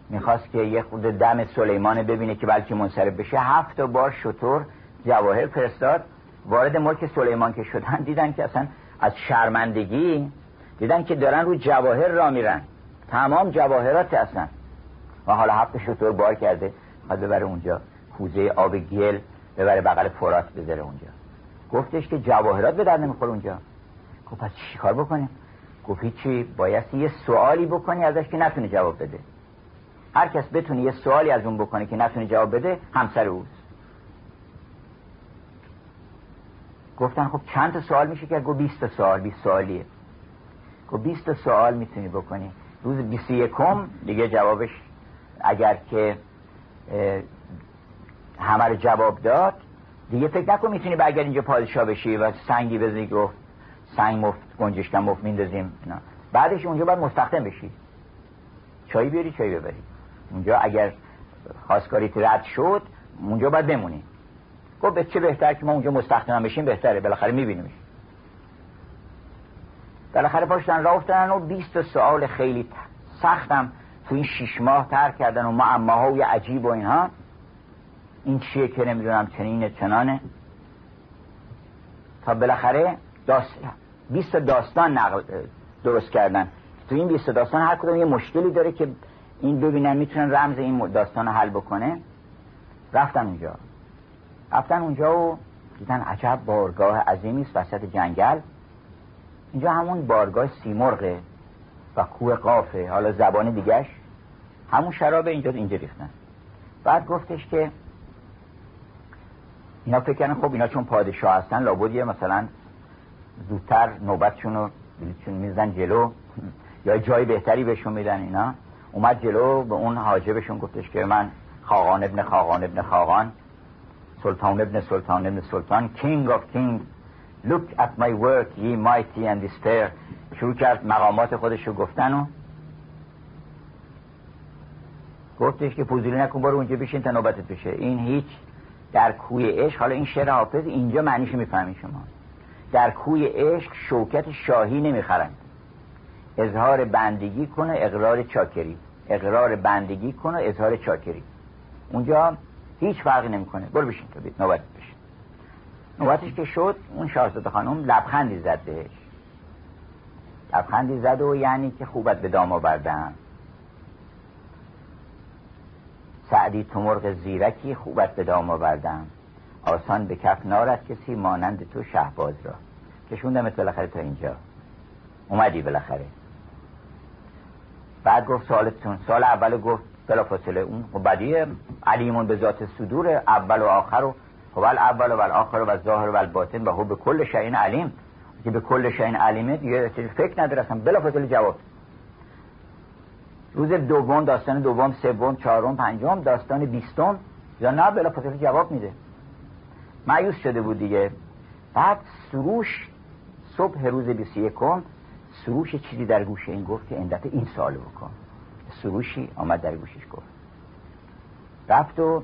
می‌خواست که یه خود دم سلیمان ببینه که بلکه منصرف بشه هفت بار شطور جواهر فرستاد. وارد ملک سلیمان که شدن دیدن که اصلا از شرمندگی دیدن که دارن رو جواهر را میرن. تمام جواهرات اصلا و حالا هفت شطور بار کرده بعد ببره اونجا. کوزه آب گل ببره بغل فرات بذاره اونجا. گفتش که جواهرات به در نمی‌خوره اونجا. گفت پس چی کار بکنیم؟ گفت هیچی باید یه سوالی بکنی ازش که نتونه جواب بده. هر کس بتونه یه سوالی از اون بکنه که نتونه جواب بده همسر اوست. گفتن خب چند تا سوال میشه که؟ گفت 20 سوال 20 سوالیه. گفت 20 سوال می‌تونی بکنی. روز 21 دیگه جوابش اگر که همه رو جواب داد دیگه فکر نکن می‌تونی برگرد اینجا پادشاه بشی و سنگی بزنی گفت سنگ مفت گنجشکم مفت میندازیم. بعدش اونجا باید مستخدم بشی. چای بیاری چای ببری. اونجا اگر خواستگاری رد شد اونجا باید بمونی. گفت به چه بهتر که ما اونجا مستخدم بشیم بهتره. بالاخره میبینیمش. بالاخره پاشتن راه افتادن و 20 سوال خیلی سختم تو این شیش ماه تر کردن و معماهای عجیب و اینها. این چیه که نمی‌دونم چنین چنانه. تا بالاخره داست... 20 داستان نقل درست کردن. تو این 20 داستان هر کدوم یه مشکلی داره که این ببینن می‌تونن رمز این داستان حل بکنه. رفتن اونجا. رفتن اونجا و دیدن عجب بارگاه عظیمی است وسط جنگل. اینجا همون بارگاه سیمرغه و کوه قافه حالا زبان دیگهش. همون شراب اینجا اینجا ریختن. بعد گفتش که اینا فکر کردن خب اینا چون پادشاه هستن لابد مثلا زودتر نوبتشون رو چون میزن جلو. یا جای بهتری بهشون میدن اینا. اومد جلو به اون حاجبشون گفتش که من خاقان ابن خاقان ابن خاقان سلطان ابن سلطان ابن سلطان King of Kings. Look at my work ye mighty and despair. شروع کرد مقامات خودش رو گفتن و گفتش که پوزیلی نکن برو اونجا بشین تا نوبتت بشه. این هیچ در کوی عشق حالا این شعر حافظ اینجا معنیشو می‌فهمی شما. در کوی عشق شوکت شاهی نمی‌خرند. اظهار بندگی کنه اقرار چاکری. اقرار بندگی کنه اظهار چاکری. اونجا هیچ فرقی نمی‌کنه. برو بشین تو نوبت بشین. نوبتش که شد اون شاهزاده خانم لبخندی زد بهش. لبخندی زد و یعنی که خوبت به دام آوردم. سعدی تو مرغ زیرکی خوبت به دام آوردم. آسان به کف نارد کسی مانند تو شهباز را. کشوندمت بالاخره تا اینجا. اومدی بالاخره. بعد گفت سالتون سال اول گفت بلا فاصله اون و بعدی علیمون به ذات صدور اول و آخر و خب اول و آخر و ظاهر و باطن و هو به کل شعین علیم. که به کل شعین علیمه دیگه فکر نداره اصلا بلا فاصله جواب. روز دوم داستان دوم سوم چهارم پنجم داستان بیستم. یا نه بلا فاصله جواب میده. معیوس شده بود دیگه. بعد سروش صبح روز 21 سروش چیزی در گوش این گفت که اندت این سوال بکن. سروشی آمد در گوشش گفت. رفت و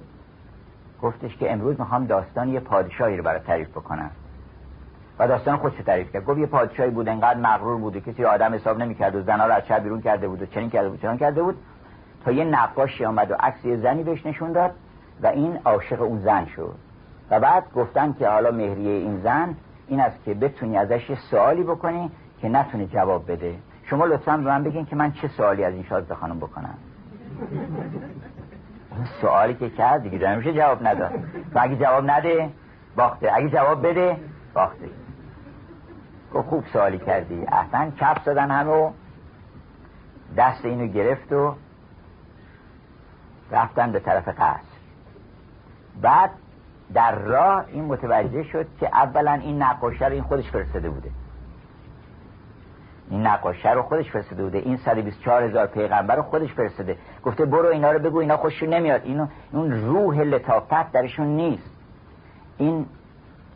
گفتش که امروز می‌خوام داستان یه پادشاهی رو برای تعریف بکنم. و داستان خودش تعریف کرد. گفت یه پادشاهی بود انقدر مغرور بود کسی آدم حساب نمی‌کرد و زنا رو از شهر بیرون کرده بود و چنین کرده بود چنان کرده بود. تا یه نقاشی آمد و عکس یه زنی بهش نشون داد و این عاشق اون زن شد. و بعد گفتن که حالا مهریه این زن این است که بتونی ازش یه سوالی بکنی که نتونه جواب بده. شما لطفا به من بگین که من چه سوالی از این شازده خانم بکنم. سوالی که کرد دیگه نمیشه جواب نداد. و اگه جواب نده باخته. اگه جواب بده باخته. گفت خوب سوالی کردی. اصلا کف زدن همه دست اینو گرفت و رفتن به طرف قصر. بعد در راه این متوجه شد که اولا این نقاشه رو این خودش فرستاده بوده. این نقاشه رو خودش فرستاده بوده. این 124 هزار پیغمبر رو خودش فرستاده. گفته برو اینا رو بگو اینا خوششون نمیاد. اینو اون روح لطافت درشون نیست. این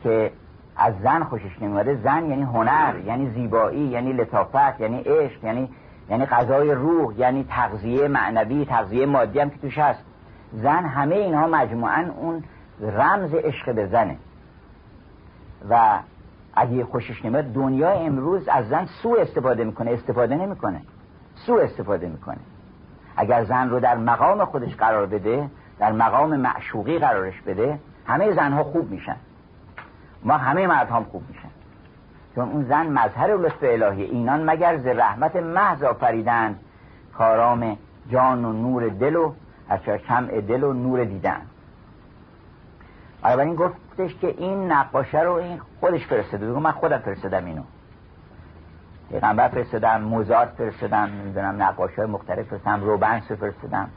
که از زن خوشش نمیاده زن یعنی هنر یعنی زیبایی یعنی لطافت یعنی عشق یعنی یعنی غذای روح یعنی تغذیه معنوی تغذیه مادی هم که توش هست. زن همه اینها مجموعا اون رمز عشق به زنه. و اگه خوشش نمیاد دنیا امروز از زن سو استفاده می‌کنه استفاده نمی‌کنه. سو استفاده می‌کنه. اگر زن رو در مقام خودش قرار بده در مقام معشوقی قرارش بده همه زنها خوب میشن. ما همه مرد هم خوب میشن. چون اون زن مظهر لطف الهی اینان مگر ز رحمت محض آفریدن کارام جان و نور دل و از شمع دل و نور دیدن. این گفتش که این نقاشه رو این خودش فرستاده. من خودم فرستادم اینو. پیغمبر فرستادم موزارت فرستادم نمی‌دونم نقاش های مختلف فرستادم روبنس فرستادم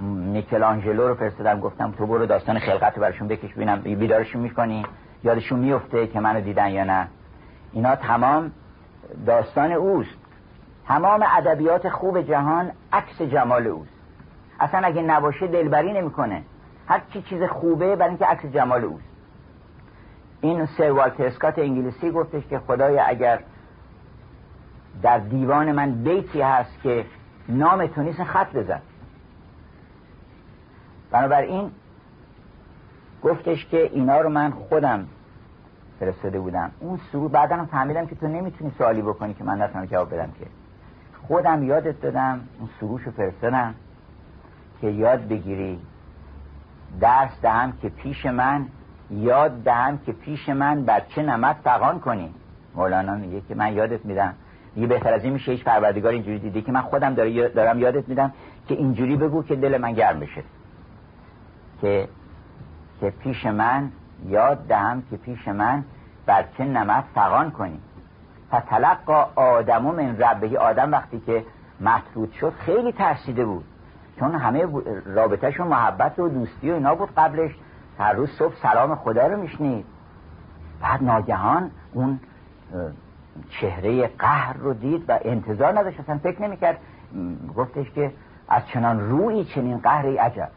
نیکلانجلو رو فرستادم. گفتم تو برو داستان خلقت برشون بکش ببینم بیدارشون می‌کنی. یادشون میفته که منو دیدن یا نه. اینا تمام داستان اوست. تمام ادبیات خوب جهان عکس جمال اوست. اصلا اگه نباشه دلبری نمی‌کنه. هر چی چیز خوبه برای اینکه عکس جمال اوست. این سر والتر اسکات انگلیسی گفتش که خدای اگر در دیوان من بیتی هست که نام تو نیست خط بزن. بنابراین گفتش که اینا رو من خودم فرستاده بودم. اون سرود بعدا هم فهمیدم که تو نمی‌تونی سوالی بکنی که من نتونم جواب بدم که. خودم یادت دادم اون سروش رو فرستادم که یاد بگیری. درس دهم که پیش من یاد دهم که پیش من بر چه نمک فقان کنی. مولانا میگه که من یادت میدم. یه بهتر از این میشه هیچ پروردگار اینجوری دیده که من خودم دارم یادت میدم که اینجوری بگو که دل من گرم بشه. که که پیش من یاد دهم که پیش من بر چه نمک فقان کنی؟ فتلقا آدم و من ربهی آدم وقتی که مطرود شد خیلی ترسیده بود. چون همه رابطهش و محبت و دوستی و اینا بود قبلش. هر روز صبح سلام خدا رو میشنید. بعد ناگهان اون چهره قهر رو دید و انتظار نداشت اصلا فکر نمی‌کرد. گفتش که از چنان روی چنین قهری عجب.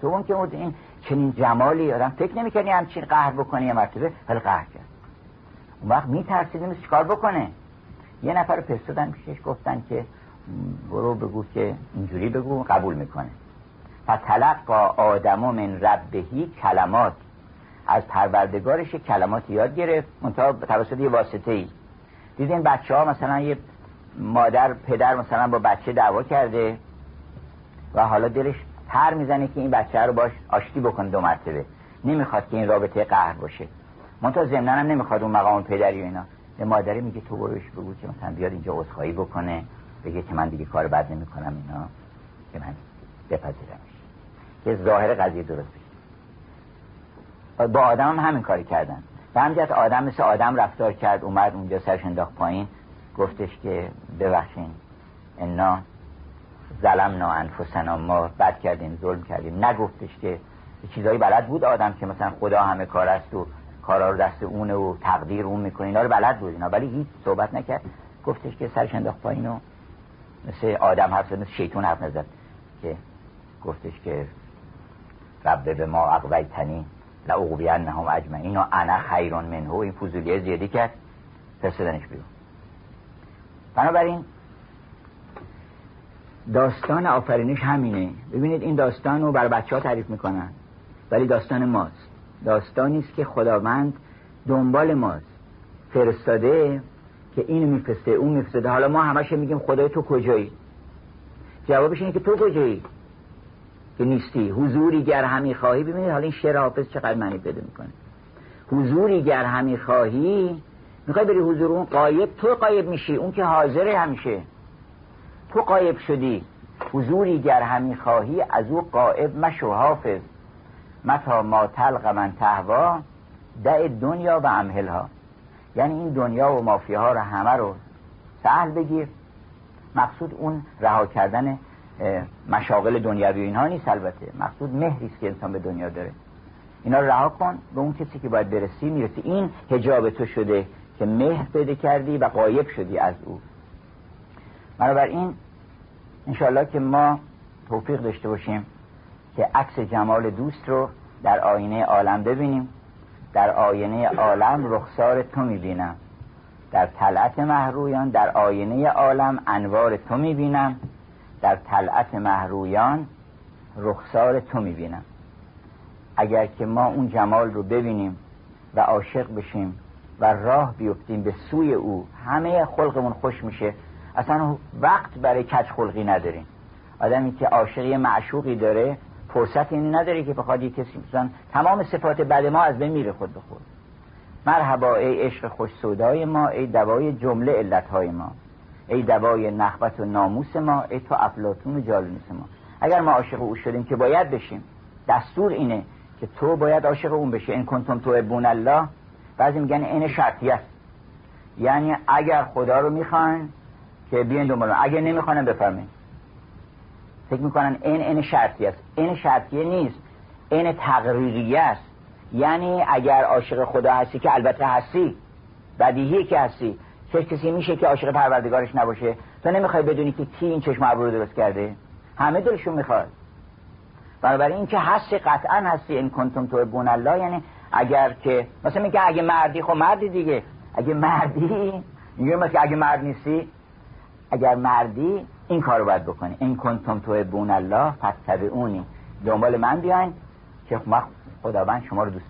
تو اون که این چنین جمالی؟ آدم فکر نمی‌کردی همچین قهر بکنی یه مرتبه ولی قهر کرد. وقت میترسید نیست چیکار بکنه. یه نفر پرسیدن پیشش گفتن که برو بگو که اینجوری بگو قبول می‌کنه. فتلقا آدم من ربهی کلمات. از پروردگارش کلمات یاد گرفت منتها توسط یه واسطه ای دیدین بچه ها مثلا یه مادر پدر مثلا با بچه دعوا کرده و حالا دلش تر می‌زنه که این بچه رو باش آشتی بکنه دو مرتبه. نمی‌خواد که این رابطه قهر باشه. منتها ضمن هم نمی‌خواد اون مقام پدری و اینا. به مادری میگه تو بروش بگو که مثلا بیاد اینجا عذرخواهی بکنه بگه که من دیگه کار بد نمی‌کنم اینا. که من بپذیرمش که ظاهر قضیه درست بشه با آدم هم همین کاری کردن. و همجهت آدم مثل آدم رفتار کرد اومد اونجا سرش انداخت پایین. گفتش که ببخشین انا ظلمنا انفسنا ما بد کردیم ظلم کردیم. نگفتش که چیزایی بلد بود آدم که مثلا خدا همه کار است و کارا رو دست اونه و تقدیر اون می‌کنه. اینا رو بلد بود اینا. ولی هیچ صحبت نکرد. گفتش که سرش انداخت پایین و مثل آدم حرف مثل شیطون حرف نزد. که گفتش که رب به ما اقویتنی لعقوبینهم اجمعین و انا خیرون منه. این فضولیه زیادی کرد. فرستادنش بیرون. بنابراین داستان آفرینش همینه. ببینید این داستان رو بر بچه ها تعریف می‌کنن. ولی داستان ماست. داستانی است که خداوند دنبال ماست. فرستاده که اینو میفرسته اون میفرسته. حالا ما همش میگیم خدای تو کجایی؟ جوابش اینه که تو کجایی؟ که نیستی. حضوری گر همی خواهی. ببینید حالا این شعر حافظ چقدر معنی پیدا می‌کنه. حضوری گر همی خواهی می‌خوای بری حضور اون قایب تو قایب میشی. اون که حاضره همیشه. تو قایب شدی. حضوری گر همی خواهی از او قایب مشو حافظ. متا ما تلق من تهوا دع دنیا و امهلها یعنی این دنیا و مافیاها رو همه رو سهل بگیر. مقصود اون رها کردن مشاغل دنیوی اینها نیست البته. مقصود مهری است که انسان به دنیا داره. اینا رو رها کن به اون کسی که باید برسی می‌رسی. این هجاب تو شده که مهر پیدا کردی و قایب شدی از او. بنابراین انشاءالله که ما توفیق داشته باشیم. که عکس جمال دوست رو در آینه عالم ببینیم. در آینه عالم رخسار تو می‌بینم. در طلعت محرویان در آینه عالم انوار تو می‌بینم. در طلعت محرویان رخسار تو می‌بینم. اگر که ما اون جمال رو ببینیم و عاشق بشیم و راه بیفتیم به سوی او همه خلقمون خوش میشه. اصلا وقت برای کج خلقی نداریم. آدمی که عاشقی معشوقی داره فرصت اینی نداره که بخواد کسی مثلا تمام صفات بد ما از بین میره خود به خود. مرحبا ای عشق خوش سودای ما ای دوای جمله علتهای ما. ای دوای نخوت و ناموس ما ای تو افلاتون و ما. اگر ما عاشق او شدیم که باید بشیم دستور اینه که تو باید عاشق اون بشه این کنتم تو ابون الله. بعضی میگن این شرطی است. یعنی اگر خدا رو می‌خوان که بیاین دنبال اگر نمی‌خوانم بفرمایید فکر می‌کنن این این شرطی است. این شرطیه نیست. این تقریریه است. یعنی اگر عاشق خدا هستی که البته هستی بدیهی که هستی چه کسی میشه که عاشق پروردگارش نباشه. تو نمی‌خوای بدونی که کی این چشم ابرو درست کرده؟ همه دلشون می‌خواد. بنابراین این که هستی قطعا هستی. این کنتم تو بون الله. یعنی اگر که مثلا میگه اگه مردی خب مردی دیگه. اگه مردی میگه که اگه مرد نیستی. اگر مردی این کار رو باید بکنی. این کنتم تو بون الله اونی دنبال من بیاین که خداوند شما رو دوست